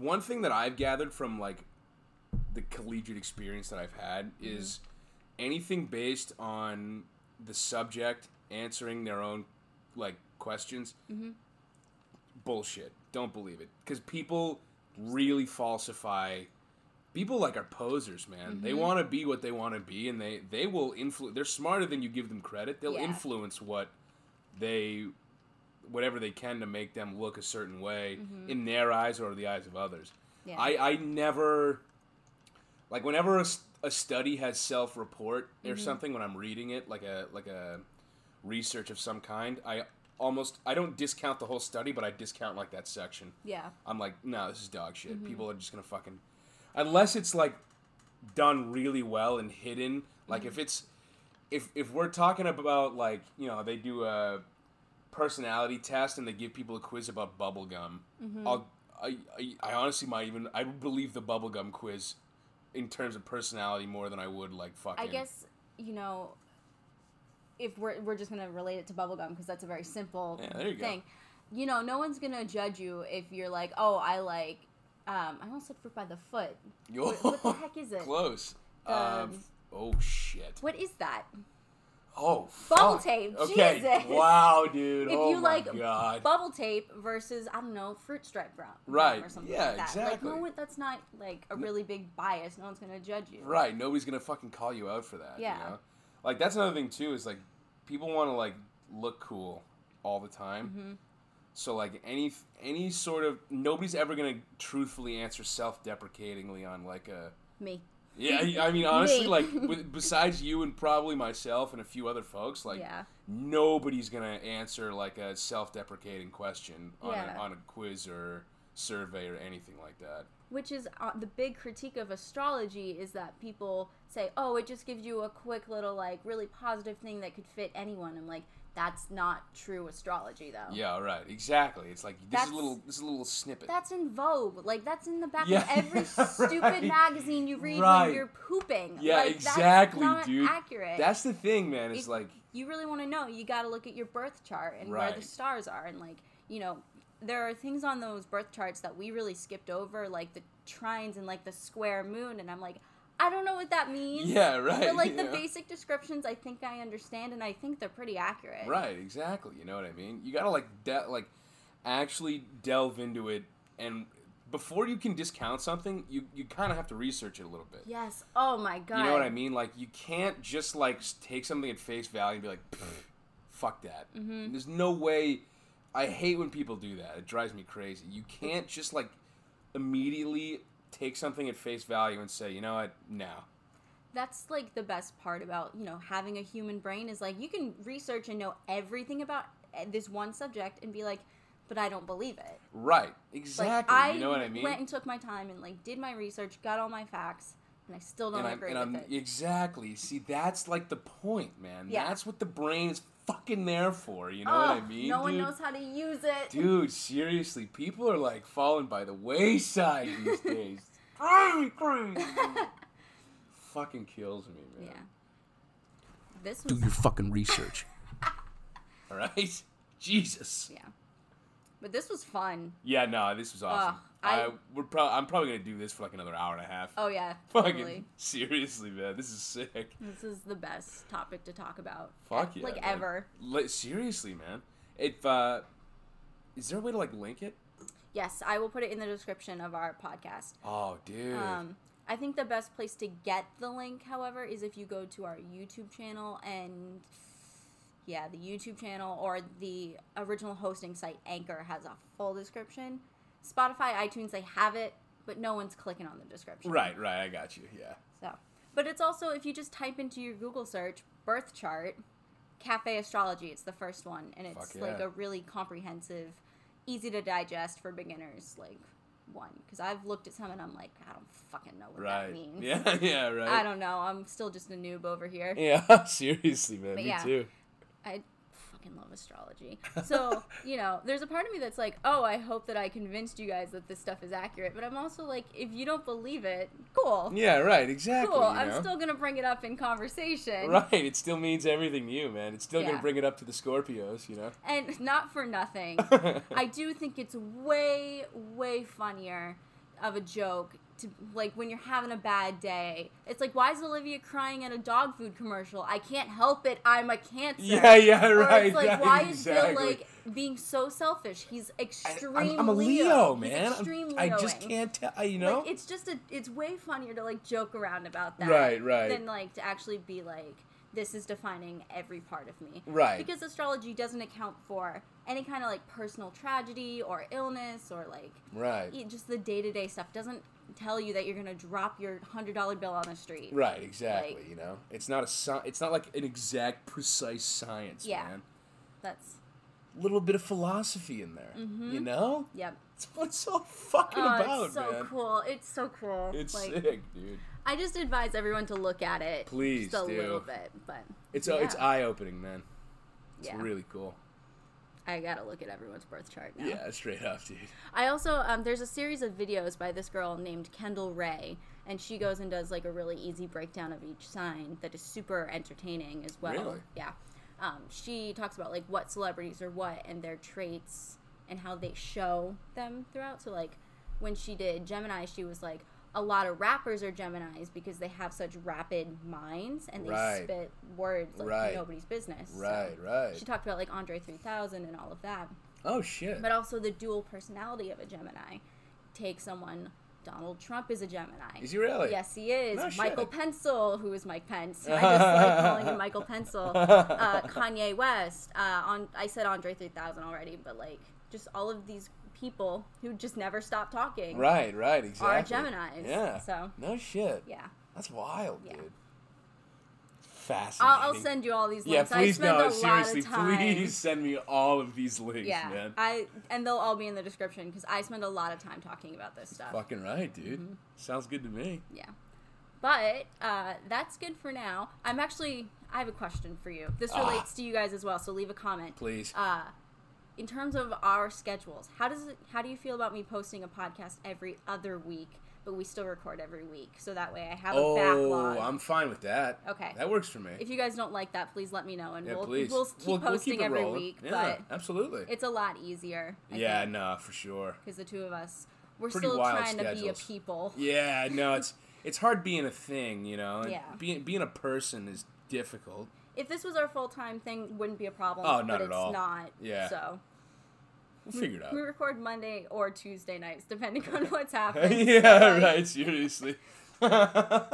B: one thing that i've gathered from like the collegiate experience that i've had
A: Mm-hmm.
B: is anything based on the subject answering their own like questions
A: Mm-hmm.
B: bullshit don't believe it because people really falsify people like are posers man
A: Mm-hmm.
B: they want to be what they want to be and they they will influence they're smarter than you give them credit they'll
A: Yeah.
B: influence what they whatever they can to make them look a certain way in their eyes or the eyes of others
A: Mm-hmm. Yeah.
B: i i never like whenever a, a study has self-report or
A: Mm-hmm.
B: something when i'm reading it like a like a research of some kind i almost i don't discount the whole study but i discount like that section
A: yeah.
B: i'm like no this is dog shit
A: Mm-hmm.
B: people are just gonna fucking unless it's like done really well and hidden like
A: Mm-hmm.
B: if it's if if we're talking about like you know they do a personality test and they give people a quiz about bubblegum
A: Mm-hmm.
B: i'll I, I, I honestly might even I would believe the bubblegum quiz in terms of personality more than I would like fucking
A: I guess you know if we're we're just gonna relate it to bubblegum because that's a very simple
B: Yeah, you go.
A: thing. You know, no one's gonna judge you if you're like, oh, I like. Um, I almost said fruit by the foot. What, what the heck is it?
B: close um, oh shit
A: What is that?
B: Oh
A: Bubble
B: fuck.
A: tape,
B: okay
A: Jesus.
B: wow dude
A: If
B: oh
A: you like
B: god
A: bubble tape versus I don't know fruit stripe brown,
B: Right,
A: or something
B: yeah,
A: like that. Like
B: exactly.
A: no one, that's not like a really big bias. No one's gonna judge you.
B: Right. Nobody's gonna fucking call you out for that.
A: Yeah.
B: You know? Like that's another thing too. Is like people want to like look cool all the time.
A: Mm-hmm.
B: So like any any sort of nobody's ever gonna truthfully answer self-deprecatingly on like a
A: Me.
B: Yeah. I mean honestly like with, besides you and probably myself and a few other folks like
A: yeah.
B: nobody's gonna answer like a self-deprecating question on
A: Yeah.
B: a, on a quiz or survey or anything like that.
A: Which is uh, the big critique of astrology is that people say, "Oh, it just gives you a quick little like really positive thing that could fit anyone." I'm like, that's not true astrology though.
B: Yeah. Right. Exactly. It's like this is a little this is a little snippet.
A: That's in Vogue. Like that's in the back
B: Yeah,
A: of every stupid
B: right.
A: magazine you read
B: Right.
A: when you're pooping.
B: Yeah,
A: like,
B: exactly,
A: that's not
B: dude.
A: Accurate.
B: That's the thing, man. It's
A: If
B: like
A: you really want to know, you got to look at your birth chart and where the stars are, and like you know, there are things on those birth charts that we really skipped over, like the trines and like the square moon, and I'm like, I don't know what that means.
B: yeah, right.
A: But like the
B: yeah.
A: basic descriptions, I think I understand, and I think they're pretty accurate.
B: Right, exactly. You know what I mean? You gotta like de- like actually delve into it, and before you can discount something, you you kind of have to research it a little bit.
A: Yes. Oh my god.
B: You know what I mean? Like you can't just like take something at face value and be like, "Fuck that."
A: Mm-hmm.
B: There's no way. I hate when people do that. It drives me crazy. You can't just like immediately take something at face value and say, you know what, no.
A: That's like the best part about you know having a human brain is like you can research and know everything about eh, this one subject and be like, but I don't believe it.
B: Right, exactly.
A: I
B: you know what I mean?
A: went and took my time and like did my research, got all my facts, and I still don't
B: and
A: agree with it.
B: exactly. See, that's like the point, man.
A: Yeah.
B: That's what the brain is fucking there for. You know what I
A: Ugh,
B: mean?
A: no one knows how to use it.
B: Dude, seriously, people are like falling by the wayside these days. Drive me crazy. fucking kills me, man.
A: yeah.
B: man.
A: This
B: Do
A: was
B: your fucking research. All right, Jesus.
A: yeah, but this was fun.
B: Yeah, no, this was awesome.
A: Ugh. I,
B: I we're probably I'm probably gonna do this for like another hour and a half.
A: oh yeah,
B: Fucking
A: totally.
B: seriously, man, this is sick.
A: This is the best topic to talk about.
B: Fuck yeah,
A: Like
B: man.
A: ever.
B: Like, seriously, man. If uh, is there a way to like link it?
A: Yes, I will put it in the description of our podcast.
B: Oh, dude.
A: Um, I think the best place to get the link, however, is if you go to our YouTube channel and yeah, the YouTube channel or the original hosting site Anchor has a full description. Spotify, iTunes, they have it, but no one's clicking on the description.
B: right, right. I got you. Yeah.
A: So, but it's also if you just type into your Google search birth chart, cafe astrology. It's the first one, and it's
B: Fuck
A: like a really comprehensive, easy to digest for beginners. Like one, because I've looked at some and I'm like, I don't fucking know what that means.
B: Yeah, yeah, right.
A: I don't know. I'm still just a noob over here.
B: Yeah, seriously, man.
A: But
B: me
A: yeah.
B: too.
A: I fucking love astrology. So, you know, there's a part of me that's like, oh, I hope that I convinced you guys that this stuff is accurate. But I'm also like, if you don't believe it, cool.
B: Yeah, right. Exactly.
A: cool.
B: you
A: I'm still going to bring it up in conversation.
B: Right. It still means everything to you, man. It's still
A: Yeah.
B: gonna bring it up to the Scorpios, you know.
A: And not for nothing. I do think it's way, way funnier of a joke to like when you're having a bad day. It's like, why is Olivia crying at a dog food commercial? I can't help it. I'm a cancer.
B: Yeah, yeah,
A: Or
B: right.
A: it's like,
B: right,
A: why is. Bill like being so selfish? He's
B: I,
A: extreme.
B: I'm, I'm a
A: Leo,
B: Leo, man.
A: Extreme
B: I just can't tell. You know.
A: Like it's just a. It's way funnier to like joke around about that.
B: Right, right.
A: Than like to actually be like, this is defining every part of me.
B: Right.
A: Because astrology doesn't account for any kind of like personal tragedy or illness or like
B: right.
A: just the day to day stuff. Doesn't tell you that you're gonna drop your hundred dollar bill on the street.
B: Right. Exactly.
A: Like-
B: you know. It's not a. It's not like an exact, precise science,
A: Yeah.
B: man.
A: That's a
B: little bit of philosophy in there. You know.
A: yep.
B: It's what it's all fucking
A: Mm-hmm. Oh,
B: about,
A: it's so
B: man.
A: cool. It's so cool.
B: It's
A: like
B: sick, dude.
A: I just advise everyone to look at it.
B: Please
A: just a
B: do.
A: little bit, but
B: It's uh, it's eye opening, man. It's
A: Yeah.
B: really cool.
A: I gotta look at everyone's birth chart now.
B: Yeah, straight up, dude.
A: I also um, there's a series of videos by this girl named Kendall Ray, and she goes and does like a really easy breakdown of each sign that is super entertaining as well.
B: Really?
A: Yeah. Um, she talks about like what celebrities are what and their traits and how they show them throughout. So like when she did Gemini, she was like a lot of rappers are Geminis because they have such rapid minds and they
B: Right.
A: spit words like
B: Right.
A: nobody's business. So
B: Right, right.
A: She talked about like Andre 3000 and all of that
B: Oh shit.
A: but also the dual personality of a Gemini. Take someone. Donald Trump is a Gemini.
B: Is he really?
A: Yes, he is.
B: No
A: Michael
B: shit.
A: Pencil, who is Mike Pence. I just like calling him Michael Pencil. Uh, Kanye West. Uh, on I said Andre 3000 already, but like just all of these people who just never stop talking
B: Right, right, exactly.
A: are Geminis.
B: Yeah.
A: So
B: No shit.
A: yeah,
B: That's wild,
A: Yeah.
B: dude. Fascinating.
A: I'll, I'll send you all these
B: Yeah,
A: links. I
B: please no,
A: a
B: seriously,
A: lot of time.
B: please send me all of these links,
A: Yeah,
B: man.
A: I and they'll all be in the description because I spend a lot of time talking about this stuff.
B: Fucking right, dude.
A: Mm-hmm.
B: Sounds good to me.
A: Yeah. But uh, that's good for now. I'm actually, I have a question for you. This
B: Ah.
A: relates to you guys as well, so leave a comment.
B: Please.
A: Uh, in terms of our schedules, how does it, how do you feel about me posting a podcast every other week, but we still record every week, so that way I have a
B: oh,
A: backlog.
B: I'm fine with that.
A: Okay.
B: That works for me.
A: if you guys don't like that, please let me know, and
B: yeah,
A: we'll
B: please.
A: we'll keep
B: We'll- we'll
A: posting every
B: rolling.
A: week.
B: Yeah,
A: But
B: absolutely.
A: it's a lot easier. I
B: yeah,
A: think,
B: no, for sure.
A: because the two of us, we're
B: Pretty
A: still trying to be a people.
B: Yeah, no, it's it's hard being a thing, you know.
A: Yeah.
B: Being being a person is difficult.
A: If this was our full time thing, wouldn't be a problem.
B: Oh, not
A: but
B: at
A: it's
B: all.
A: not.
B: Yeah.
A: So
B: We'll figure it out.
A: we record Monday or Tuesday nights, depending on what's happening.
B: yeah,
A: like,
B: right. Seriously. oh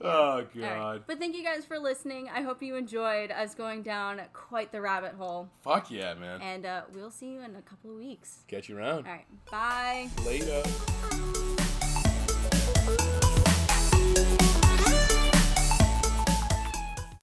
B: god.
A: right. But thank you guys for listening. I hope you enjoyed us going down quite the rabbit hole.
B: Fuck yeah, man.
A: And uh, we'll see you in a couple of weeks.
B: Catch you around.
A: All right. Bye.
B: Later.